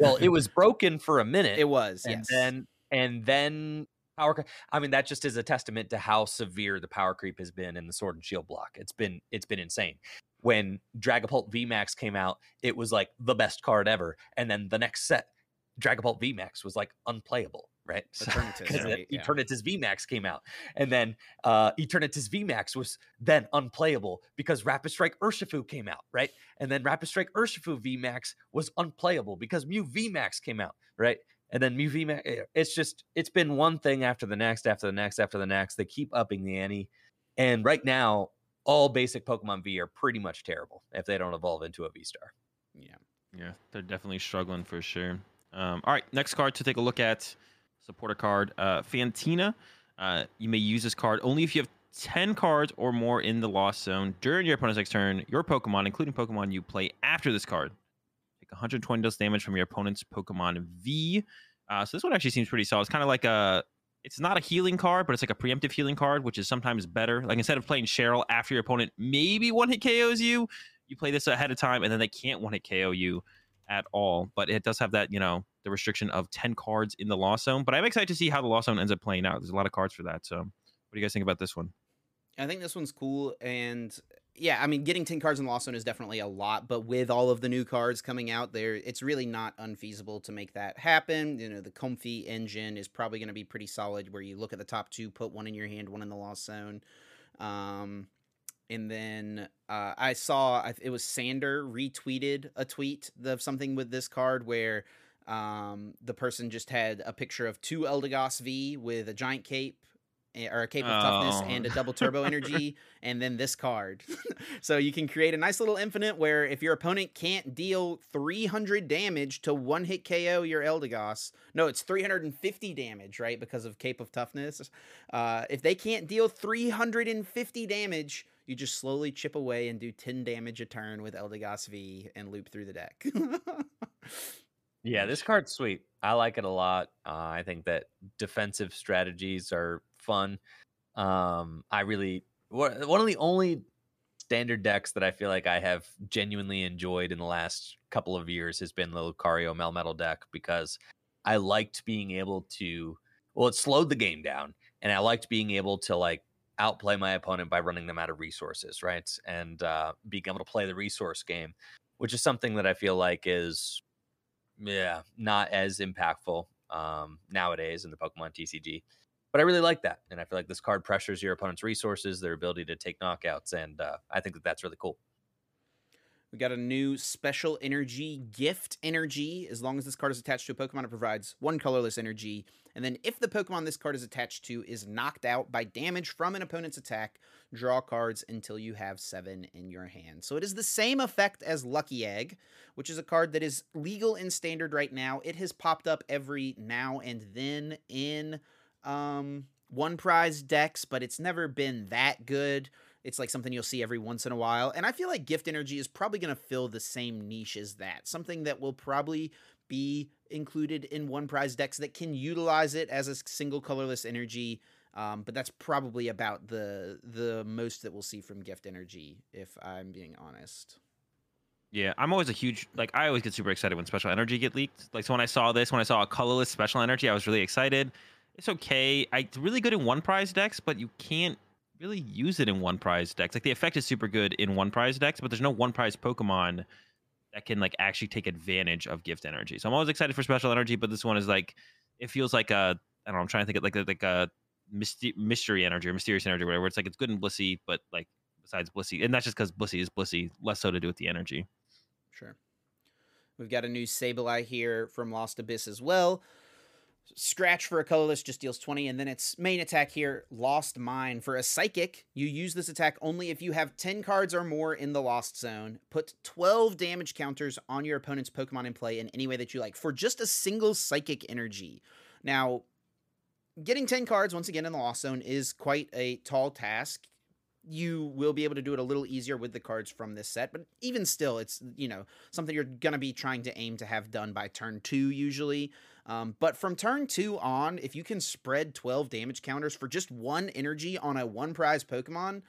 Well, it was broken for a minute. it was, and yes. then and then power i mean that just is a testament to how severe the power creep has been in the sword and shield block it's been it's been insane when dragapult vmax came out it was like the best card ever and then the next set dragapult vmax was like unplayable right (laughs) Eternatus, because right? Yeah. eternatus vmax came out and then uh eternatus vmax was then unplayable because rapid strike urshifu came out right and then rapid strike urshifu vmax was unplayable because mew vmax came out right and then Mew eh, It's just it's been one thing after the next, after the next, after the next. They keep upping the ante, and right now, all basic Pokemon V are pretty much terrible if they don't evolve into a V Star. yeah. Yeah, they're definitely struggling for sure. Um, all right, next card to take a look at supporter card uh, Fantina. Uh, you may use this card only if you have 10 cards or more in the Lost Zone during your opponent's next turn. Your Pokemon, including Pokemon you play after this card, take 120 dose damage from your opponent's Pokemon V. Uh, so this one actually seems pretty solid. It's kind of like a. It's not a healing card, but it's like a preemptive healing card, which is sometimes better. Like instead of playing Cheryl after your opponent maybe one hit KOs you, you play this ahead of time, and then they can't one hit KO you at all. But it does have that, you know, the restriction of 10 cards in the Lost Zone. But I'm excited to see how the Lost Zone ends up playing out. There's a lot of cards for that. So, what do you guys think about this one? I think this one's cool, and yeah, I mean, getting ten cards in Lost Zone is definitely a lot, but with all of the new cards coming out, there, it's really not unfeasible to make that happen. You know, the Comfey engine is probably going to be pretty solid, where you look at the top two, put one in your hand, one in the Lost Zone. Um, and then uh, I saw it was Sander retweeted a tweet of something with this card where um, the person just had a picture of two Eldegoss V with a giant cape or a cape of toughness Oh. and a double turbo energy, (laughs) and then this card. (laughs) so you can create a nice little infinite where if your opponent can't deal 300 damage to one hit KO your Eldegoss, no, it's 350 damage, right? Because of cape of toughness. Uh, if they can't deal 350 damage, you just slowly chip away and do 10 damage a turn with Eldegoss V and loop through the deck. Yeah, this card's sweet. I like it a lot. Uh, I think that defensive strategies are fun. Um, I really one of the only standard decks that I feel like I have genuinely enjoyed in the last couple of years has been the Lucario Melmetal deck because I liked being able to Well, it slowed the game down, and I liked being able to like outplay my opponent by running them out of resources, right? And uh, being able to play the resource game, which is something that I feel like is, yeah, not as impactful um, nowadays in the Pokemon TCG. But I really like that, and I feel like this card pressures your opponent's resources, their ability to take knockouts, and uh, I think that that's really cool. We got a new special energy gift energy. As long as this card is attached to a Pokemon, it provides one colorless energy. And then if the Pokemon this card is attached to is knocked out by damage from an opponent's attack, draw cards until you have seven in your hand. So it is the same effect as Lucky Egg, which is a card that is legal in standard right now. It has popped up every now and then in um, one prize decks, but it's never been that good. It's like something you'll see every once in a while. And I feel like gift energy is probably going to fill the same niche as that. Something that will probably be included in one prize decks that can utilize it as a single colorless energy. Um, but that's probably about the the most that we'll see from gift energy, if I'm being honest. Yeah, I'm always a huge like I always get super excited when special energy get leaked. Like so when I saw this, when I saw a colorless special energy, I was really excited. It's okay. I, it's really good in one prize decks, but you can't really use it in one prize decks. Like the effect is super good in one prize decks, but there's no one prize Pokemon that can like actually take advantage of gift energy. So I'm always excited for special energy, but this one is like it feels like a I don't know. I'm trying to think of like a, like a mystery energy or mysterious energy, or whatever. It's like it's good and Blissey, but like besides Blissey, and that's just because Blissey is Blissey, less so to do with the energy. Sure. We've got a new Sableye here from Lost Abyss as well. Scratch for a colorless just deals 20, and then its main attack here, Lost Mine. For a psychic, you use this attack only if you have 10 cards or more in the Lost Zone. Put 12 damage counters on your opponent's Pokemon in play in any way that you like for just a single psychic energy. Now, getting 10 cards once again in the Lost Zone is quite a tall task you will be able to do it a little easier with the cards from this set but even still it's you know something you're going to be trying to aim to have done by turn two usually um, but from turn two on if you can spread 12 damage counters for just one energy on a one prize pokemon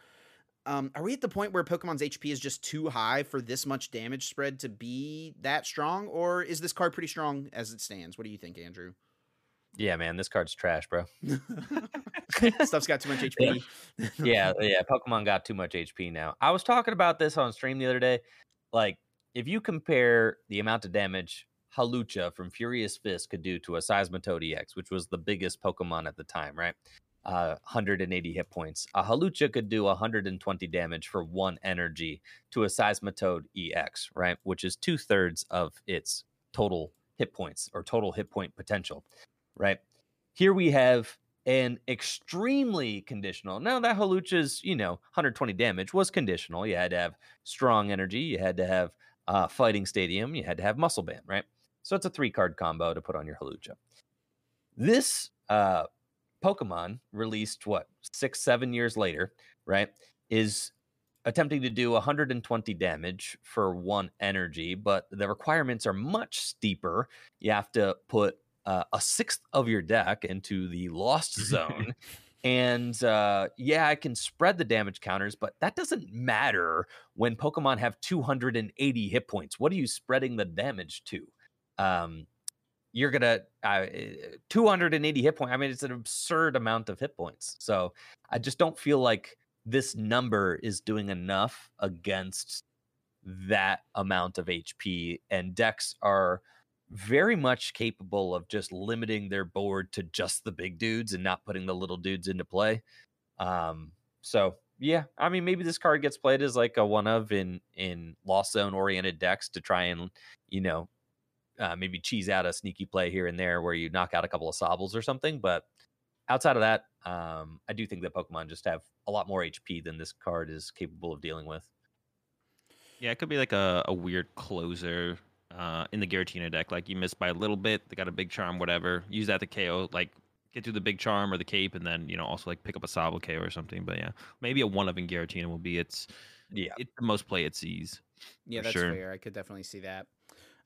um, are we at the point where pokemon's hp is just too high for this much damage spread to be that strong or is this card pretty strong as it stands what do you think andrew yeah, man, this card's trash, bro. (laughs) Stuff's got too much HP. yeah, yeah, Pokemon got too much HP now. I was talking about this on stream the other day. Like, if you compare the amount of damage Hawlucha from Furious Fist could do to a Seismitoad EX, which was the biggest Pokemon at the time, right? Uh, 180 hit points. A Hawlucha could do 120 damage for one energy to a Seismitoad EX, right? Which is two thirds of its total hit points or total hit point potential right? Here we have an extremely conditional. Now that Hawlucha's, you know, 120 damage was conditional. You had to have strong energy. You had to have uh, fighting stadium. You had to have muscle band, right? So it's a three card combo to put on your Hawlucha. This uh, Pokemon released what six, seven years later, right? Is attempting to do 120 damage for one energy, but the requirements are much steeper. You have to put uh, a sixth of your deck into the lost (laughs) zone. and uh, yeah, I can spread the damage counters, but that doesn't matter when Pokemon have 280 hit points. What are you spreading the damage to? Um, you're gonna uh, 280 hit points. I mean, it's an absurd amount of hit points. So I just don't feel like this number is doing enough against that amount of HP. And decks are very much capable of just limiting their board to just the big dudes and not putting the little dudes into play. Um, so yeah, I mean maybe this card gets played as like a one of in in lost zone oriented decks to try and you know uh, maybe cheese out a sneaky play here and there where you knock out a couple of sobbles or something. But outside of that, um, I do think that Pokemon just have a lot more HP than this card is capable of dealing with. Yeah, it could be like a, a weird closer uh, in the Giratina deck. Like you miss by a little bit, they got a big charm, whatever. Use that to KO, like get through the big charm or the cape, and then you know also like pick up a Sobble KO or something. But yeah, maybe a one of in Giratina will be its yeah it's the most play it sees. Yeah, that's sure. fair. I could definitely see that.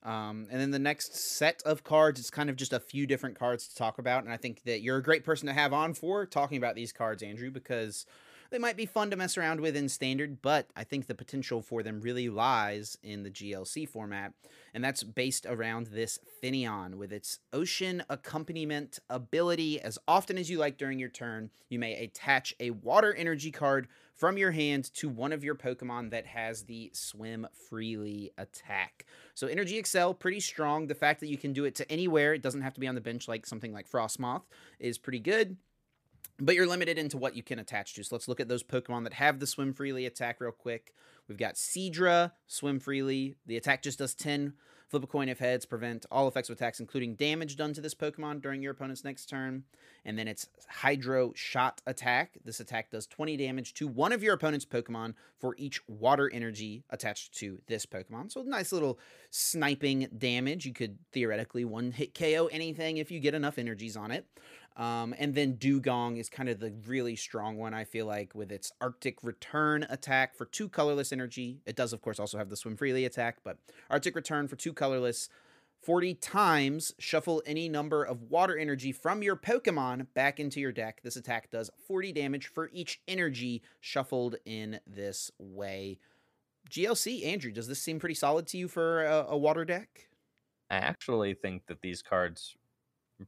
Um, and then the next set of cards, it's kind of just a few different cards to talk about. And I think that you're a great person to have on for talking about these cards, Andrew, because they might be fun to mess around with in standard, but I think the potential for them really lies in the GLC format, and that's based around this Finneon with its ocean accompaniment ability. As often as you like during your turn, you may attach a water energy card from your hand to one of your Pokemon that has the swim freely attack. So Energy Excel, pretty strong. The fact that you can do it to anywhere, it doesn't have to be on the bench like something like Frostmoth, is pretty good but you're limited into what you can attach to. So let's look at those Pokemon that have the swim freely attack real quick. We've got Seadra, swim freely. The attack just does 10. Flip a coin if heads, prevent all effects of attacks, including damage done to this Pokemon during your opponent's next turn. And then it's Hydro Shot attack. This attack does 20 damage to one of your opponent's Pokemon for each water energy attached to this Pokemon. So nice little sniping damage. You could theoretically one hit KO anything if you get enough energies on it. Um, and then Dewgong is kind of the really strong one, I feel like, with its Arctic Return attack for two colorless energy. It does, of course, also have the Swim Freely attack, but Arctic Return for two colorless. 40 times shuffle any number of water energy from your Pokemon back into your deck. This attack does 40 damage for each energy shuffled in this way. GLC, Andrew, does this seem pretty solid to you for a, a water deck? I actually think that these cards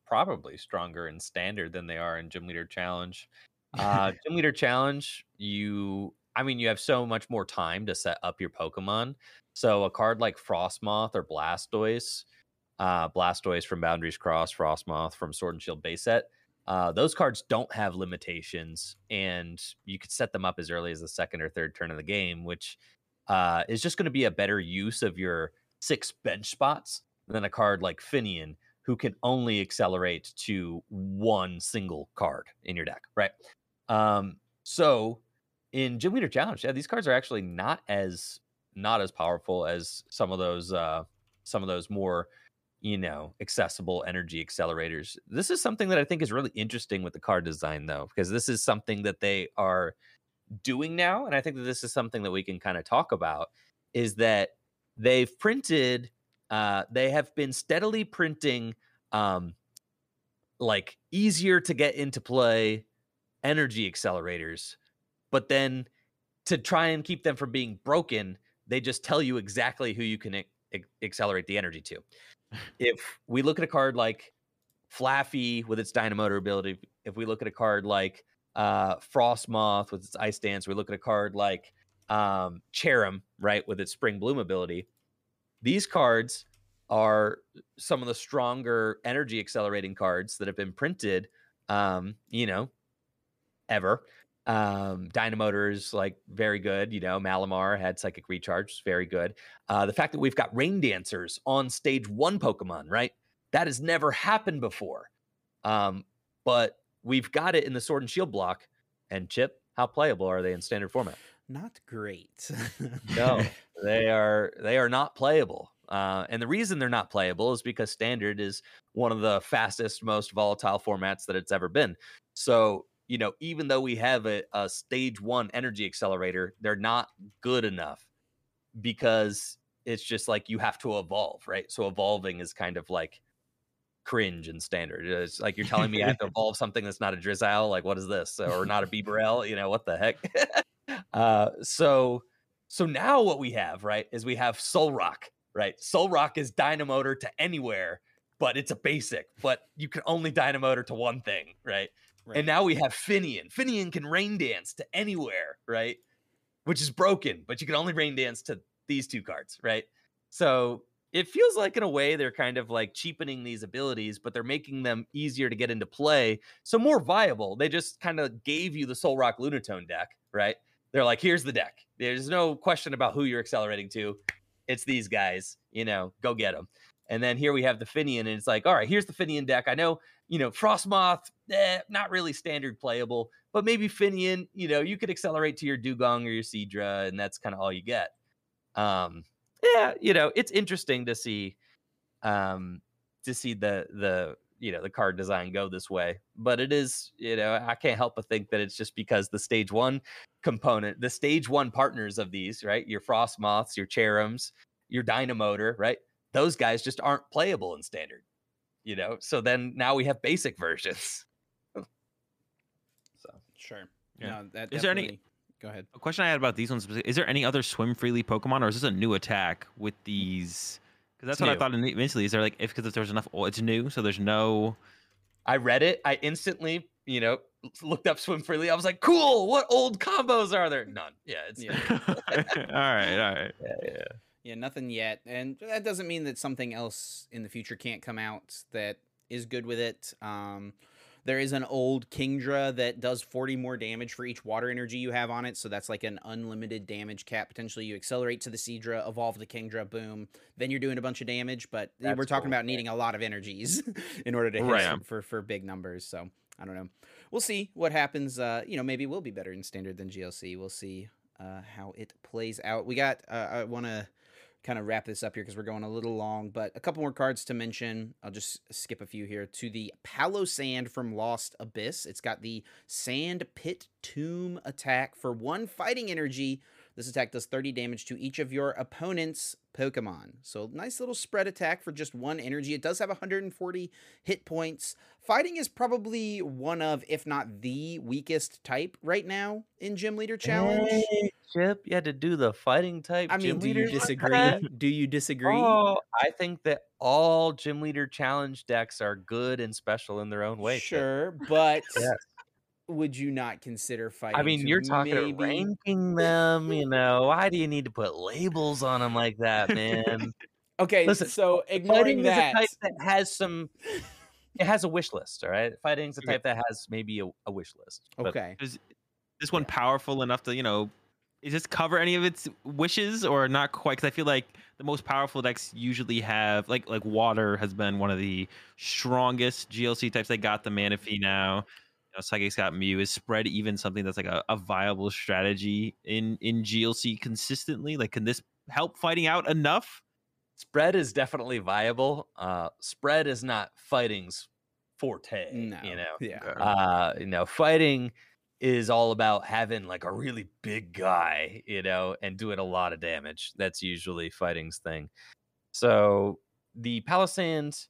probably stronger in standard than they are in gym leader challenge. Uh, (laughs) gym leader challenge, you, I mean, you have so much more time to set up your Pokemon. So a card like Frostmoth or Blastoise, uh, Blastoise from Boundaries Cross, Frostmoth from Sword and Shield base set, uh, those cards don't have limitations, and you could set them up as early as the second or third turn of the game, which uh, is just going to be a better use of your six bench spots than a card like Finneon, who can only accelerate to one single card in your deck, right? Um, so in Gym Leader Challenge, yeah, these cards are actually not as not as powerful as some of those uh, some of those more you know accessible energy accelerators. This is something that I think is really interesting with the card design, though, because this is something that they are doing now, and I think that this is something that we can kind of talk about. Is that they've printed uh, they have been steadily printing um, like easier to get into play energy accelerators, but then to try and keep them from being broken, they just tell you exactly who you can accelerate the energy to. if we look at a card like Flaaffy with its Dynamotor ability, if we look at a card like uh, Frostmoth with its Ice Dance, we look at a card like um, Cherrim, right, with its Spring Bloom ability these cards are some of the stronger energy accelerating cards that have been printed, um, you know, ever. Um, Dynamotor is like very good. You know, Malamar had Psychic Recharge, very good. Uh, the fact that we've got Rain Dancers on stage one Pokemon, right? That has never happened before. Um, but we've got it in the Sword and Shield block. And Chip, how playable are they in standard format? not great. (laughs) no, they are they are not playable. Uh, and the reason they're not playable is because standard is one of the fastest, most volatile formats that it's ever been. So, you know, even though we have a, a stage one energy accelerator, they're not good enough because it's just like you have to evolve, right? So evolving is kind of like cringe and standard. It's like you're telling me I have to (laughs) evolve something that's not a Drizzile. Like, what is this? Or not a Bibarel? You know, what the heck? (laughs) Uh, so so now what we have, right, is we have Solrock, right? Solrock is Dynamotor to anywhere, but it's a basic, but you can only Dynamotor to one thing, right? right? And now we have Finneon. Finneon can rain dance to anywhere, right? Which is broken, but you can only rain dance to these two cards, right? So it feels like in a way they're kind of like cheapening these abilities, but they're making them easier to get into play. So more viable. They just kind of gave you the Solrock Lunatone deck, right? They're like, here's the deck. There's no question about who you're accelerating to. It's these guys, you know, go get them. And then here we have the Finneon, and it's like, all right, here's the Finneon deck. I know, you know, Frostmoth, eh, not really standard playable, but maybe Finneon, you know, you could accelerate to your Dewgong or your Seadra, and that's kind of all you get. Um, yeah, you know, it's interesting to see, um, to see the the you know the card design go this way but it is you know i can't help but think that it's just because the stage one component the stage one partners of these right your Frostmoths your Cherrims your dynamotor right those guys just aren't playable in standard you know so then now we have basic versions so sure Yeah. No, that Is there any- Go ahead. A question I had about these ones: specific- Is there any other swim freely Pokemon, or is this a new attack with mm. these? Because that's It's what I thought initially. Is there like if because if there's enough, oh, it's new, so there's no. I read it. I instantly, you know, looked up swim freely. I was like, cool. What old combos are there? None. Yeah, it's Yeah. (laughs) (laughs) all right, all right. yeah, yeah. Yeah, nothing yet. And that doesn't mean that something else in the future can't come out that is good with it. Um, there is an old Kingdra that does 40 more damage for each water energy you have on it. So that's like an unlimited damage cap. Potentially you accelerate to the Seadra, evolve the Kingdra, boom. Then you're doing a bunch of damage. But That's we're talking cool, about needing a lot of energies (laughs) in order to hit Right. for, for big numbers. So I don't know. We'll see what happens. Uh, you know, maybe we'll be better in standard than GLC. We'll see uh, how it plays out. We got, uh, I want to kind of wrap this up here because we're going a little long, but a couple more cards to mention. I'll just skip a few here to the Palossand from Lost Abyss. It's got the Sand Pit Tomb attack for one fighting energy. This attack does 30 damage to each of your opponent's Pokemon. So, nice little spread attack for just one energy. It does have 140 hit points. Fighting is probably one of, if not the weakest type right now in Gym Leader Challenge. Hey, Chip, you had to do the fighting type. I mean, do you disagree? (laughs) Do you disagree? Oh, I think that all gym leader challenge decks are good and special in their own way. Chip. Sure, (laughs) but Yes. Would you not consider fighting? I mean, you're talking maybe... about ranking (laughs) them. You know, why do you need to put labels on them like that, man? Okay, Listen, so ignoring Fighting is a that, type that has some. It has a wish list, all right. Fighting's a type that has maybe a, a wish list. but- okay, Is this one powerful enough to you know? Is this cover any of its wishes or not quite? Because I feel like the most powerful decks usually have like like water has been one of the strongest GLC types. They got the Manaphy now. You know, Psychic's got Mew. Is spread even something that's like a, a viable strategy in in GLC consistently? Like, can this help fighting out enough? spread is definitely viable. Uh, spread is not fighting's forte. no, You know, yeah, uh, you know, fighting is all about having like a really big guy, you know, and doing a lot of damage. That's usually fighting's thing. So the Palossand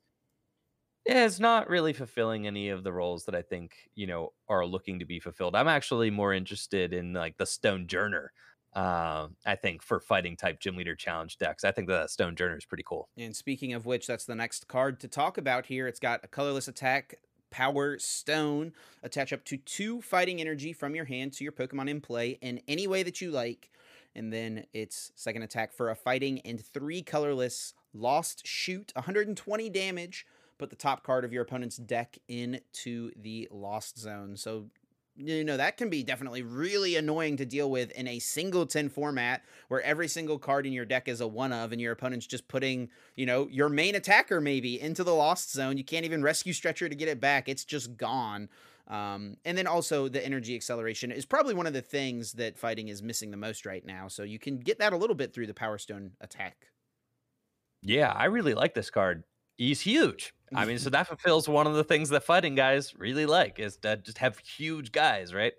is not really fulfilling any of the roles that I think, you know, are looking to be fulfilled. I'm actually more interested in like the Stonjourner. Um, I think for fighting type gym leader challenge decks, I think that Stonjourner is pretty cool. And speaking of which, that's the next card to talk about here. It's got a colorless attack, Power Stone. Attach up to two fighting energy from your hand to your Pokemon in play in any way that you like. And then its second attack for a fighting and three colorless Lost Shoot, 120 damage. Put the top card of your opponent's deck into the Lost Zone. So you know that can be definitely really annoying to deal with in a singleton format where every single card in your deck is a one of and your opponent's just putting you know your main attacker maybe into the lost zone. You can't even rescue stretcher to get it back. It's just gone. Um, and then also the energy acceleration is probably one of the things that fighting is missing the most right now. So you can get that a little bit through the power stone attack. Yeah, I really like this card. He's huge. I mean, so (laughs) that fulfills one of the things that fighting guys really like is to just have huge guys, right?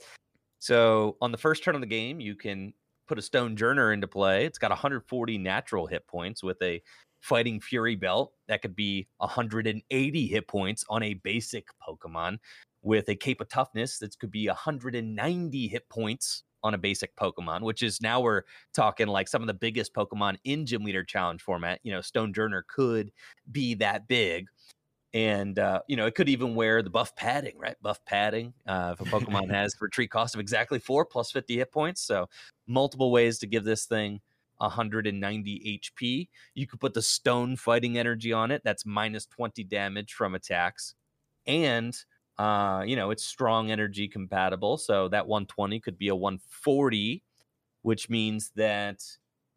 So on the first turn of the game, you can put a Stonjourner into play. It's got 140 natural hit points with a Fighting Fury belt. That could be 180 hit points on a basic Pokemon with a Cape of Toughness. That could be 190 hit points on a basic Pokemon, which is now we're talking like some of the biggest Pokemon in Gym Leader Challenge format. You know, Stonjourner could be that big. And, uh, you know, it could even wear the buff padding, right? Buff padding. Uh, if a Pokemon (laughs) has retreat cost of exactly four plus 50 hit points. So, multiple ways to give this thing 190 HP. You could put the stone fighting energy on it. That's minus 20 damage from attacks. And, uh, you know, it's strong energy compatible. So, that 120 could be a 140, which means that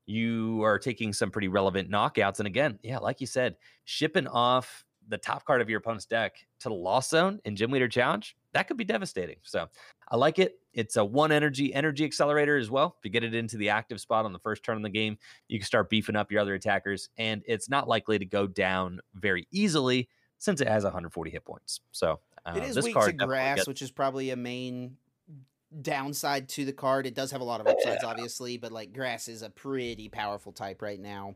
you are taking some pretty relevant knockouts. And again, yeah, like you said, shipping off the top card of your opponent's deck to the loss zone in Gym Leader Challenge, that could be devastating. So I like it. It's a one energy energy accelerator as well. If you get it into the active spot on the first turn of the game, you can start beefing up your other attackers, and it's not likely to go down very easily since it has 140 hit points. So uh, it is weak to grass gets- which is probably a main downside to the card it does have a lot of upsides obviously but like grass is a pretty powerful type right now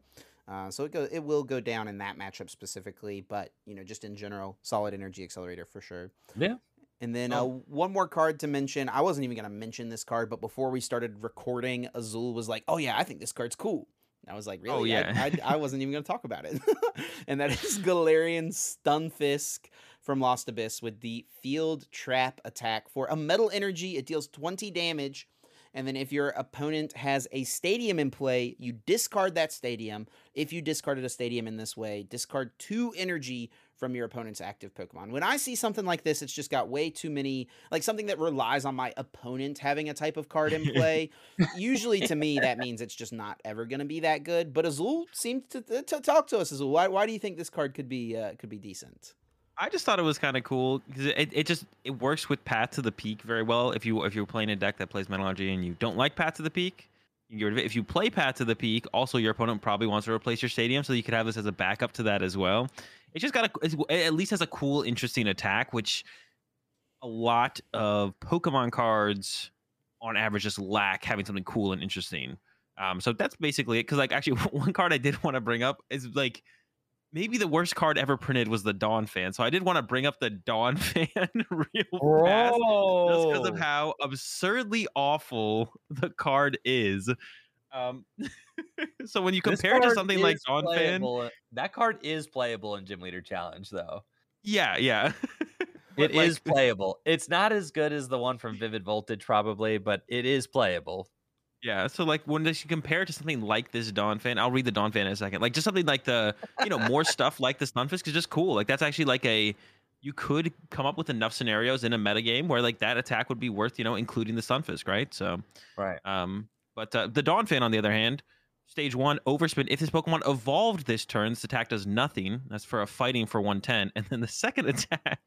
uh, so it go it will go down in that matchup specifically but you know just in general solid energy accelerator for sure Yeah. And then uh, Oh. one more card to mention. I wasn't even going to mention this card, but before we started recording, Azul was like, "Oh yeah, I think this card's cool." I was like, "Really? Oh, yeah. I, I, I wasn't even going to talk about it." (laughs) and that is Galarian Stunfisk from Lost Abyss with the Field Trap attack for a Metal Energy. It deals 20 damage. And then if your opponent has a stadium in play, you discard that stadium. If you discarded a stadium in this way, discard two energy from your opponent's active Pokemon. When I see something like this, it's just got way too many, like something that relies on my opponent having a type of card in (laughs) play. Usually to me, that means it's just not ever going to be that good. But Azul seemed to, to talk to us, Azul. Why, why do you think this card could be uh, could be decent? I just thought it was kind of cool because it, it just it works with Path to the Peak very well. If you if you're playing a deck that plays Metal Energy and you don't like Path to the Peak, you get rid of it. If you play Path to the Peak, also your opponent probably wants to replace your stadium, so you could have this as a backup to that as well. It just got a, it at least has a cool, interesting attack, which a lot of Pokemon cards on average just lack having something cool and interesting. Um, so that's basically it. Because like actually, (laughs) one card I did want to bring up is like maybe the worst card ever printed was the Donphan. So I did want to bring up the Dawn (laughs) fan (laughs) real fast just because of how absurdly awful the card is. Um, (laughs) so when you compare to something like Dawn fan, That card is playable in Gym Leader Challenge, though. yeah, yeah, It But, is playable. It's not as good as the one from Vivid Voltage, probably, but it is playable. Yeah, so like when this you compare it to something like this Donphan, I'll read the Donphan in a second. Like just something like the, you know, more stuff like the Stunfisk is just cool. Like that's actually like a, you could come up with enough scenarios in a metagame where like that attack would be worth, you know, including the Stunfisk, right? So, Right. um, but uh, the Donphan on the other hand, stage one overspin. If this Pokemon evolved this turn, this attack does nothing. That's for a fighting for 110, and then the second (laughs) attack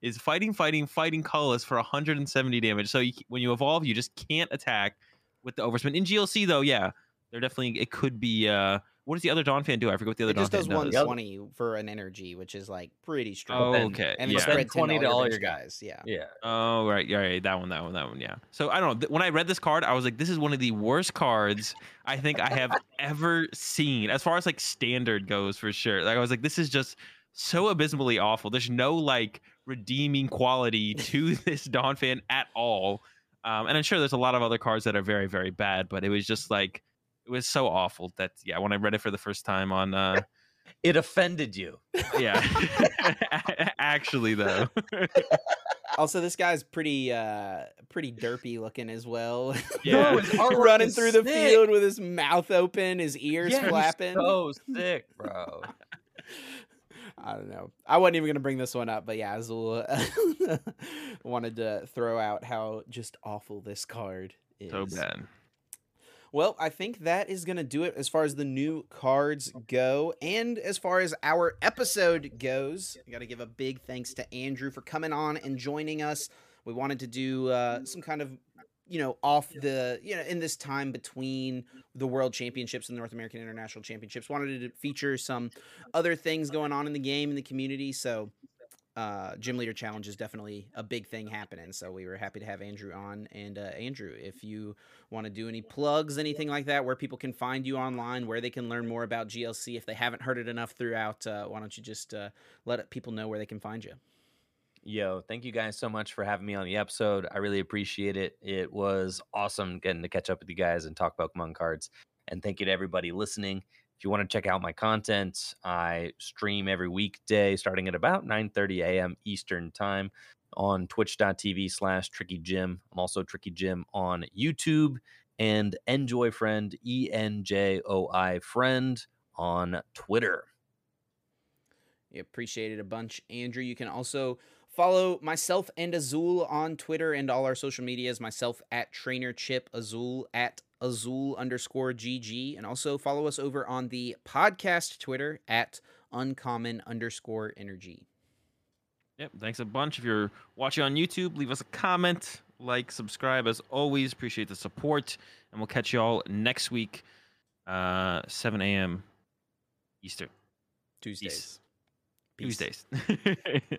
is fighting, fighting, fighting colorless for 170 damage. So you, when you evolve, you just can't attack with the overspin. In GLC though, yeah, they're definitely it could be. uh What does the other Donphan do? I forget what the other It Dawn just does fan does. 120 for an energy, which is like pretty strong. Oh, okay. and yeah. then spread 20 20 to to all all your guys. Yeah. Yeah. Oh right, yeah, right, that one, that one, that one, yeah. So I don't know. When I read this card, I was like, this is one of the worst cards I think I have (laughs) ever seen, as far as like standard goes, for sure. Like I was like, this is just so abysmally awful. There's no like redeeming quality to (laughs) this Donphan at all. Um, and I'm sure there's a lot of other cards that are very, very bad, but it was just like it was so awful that yeah, when I read it for the first time on uh (laughs) It offended you. yeah. (laughs) Actually though. (laughs) Also, this guy's pretty uh pretty derpy looking as well. Yeah. his artwork running is through the field with his mouth open, his ears Yeah, he's flapping. So sick, bro. I don't know. I wasn't even gonna bring this one up, but yeah, Azul (laughs) wanted to throw out how just awful this card is. so bad. Well, I think that is going to do it as far as the new cards go. And as far as our episode goes, I got to give a big thanks to Andrew for coming on and joining us. We wanted to do uh, some kind of, you know, off the, you know, in this time between the World Championships and the North American International Championships, wanted to feature some other things going on in the game, in the community. So, uh, Gym Leader Challenge is definitely a big thing happening. So we were happy to have Andrew on. And uh, Andrew, if you want to do any plugs, anything like that, where people can find you online, where they can learn more about GLC if they haven't heard it enough throughout, uh, why don't you just uh, let people know where they can find you? Yo, thank you guys so much for having me on the episode. I really appreciate it. It was awesome getting to catch up with you guys and talk Pokemon cards. And thank you to everybody listening. If you want to check out my content, I stream every weekday starting at about 9:30 a.m. Eastern time on twitch.tv slash Tricky Gym. I'm also Tricky Gym on YouTube and enjoy friend E N J O I friend on Twitter. We appreciate it a bunch, Andrew. You can also follow myself and Azul on Twitter and all our social medias. Myself at Trainer Chip, Azul at Azul underscore GG, and also follow us over on the podcast Twitter at Uncommon underscore Energy. Yep. Thanks a bunch. If you're watching on YouTube, leave us a comment, like, subscribe. As always, appreciate the support, and we'll catch you all next week, uh, 7 a.m. Eastern Tuesdays. Tuesdays. Peace. (laughs)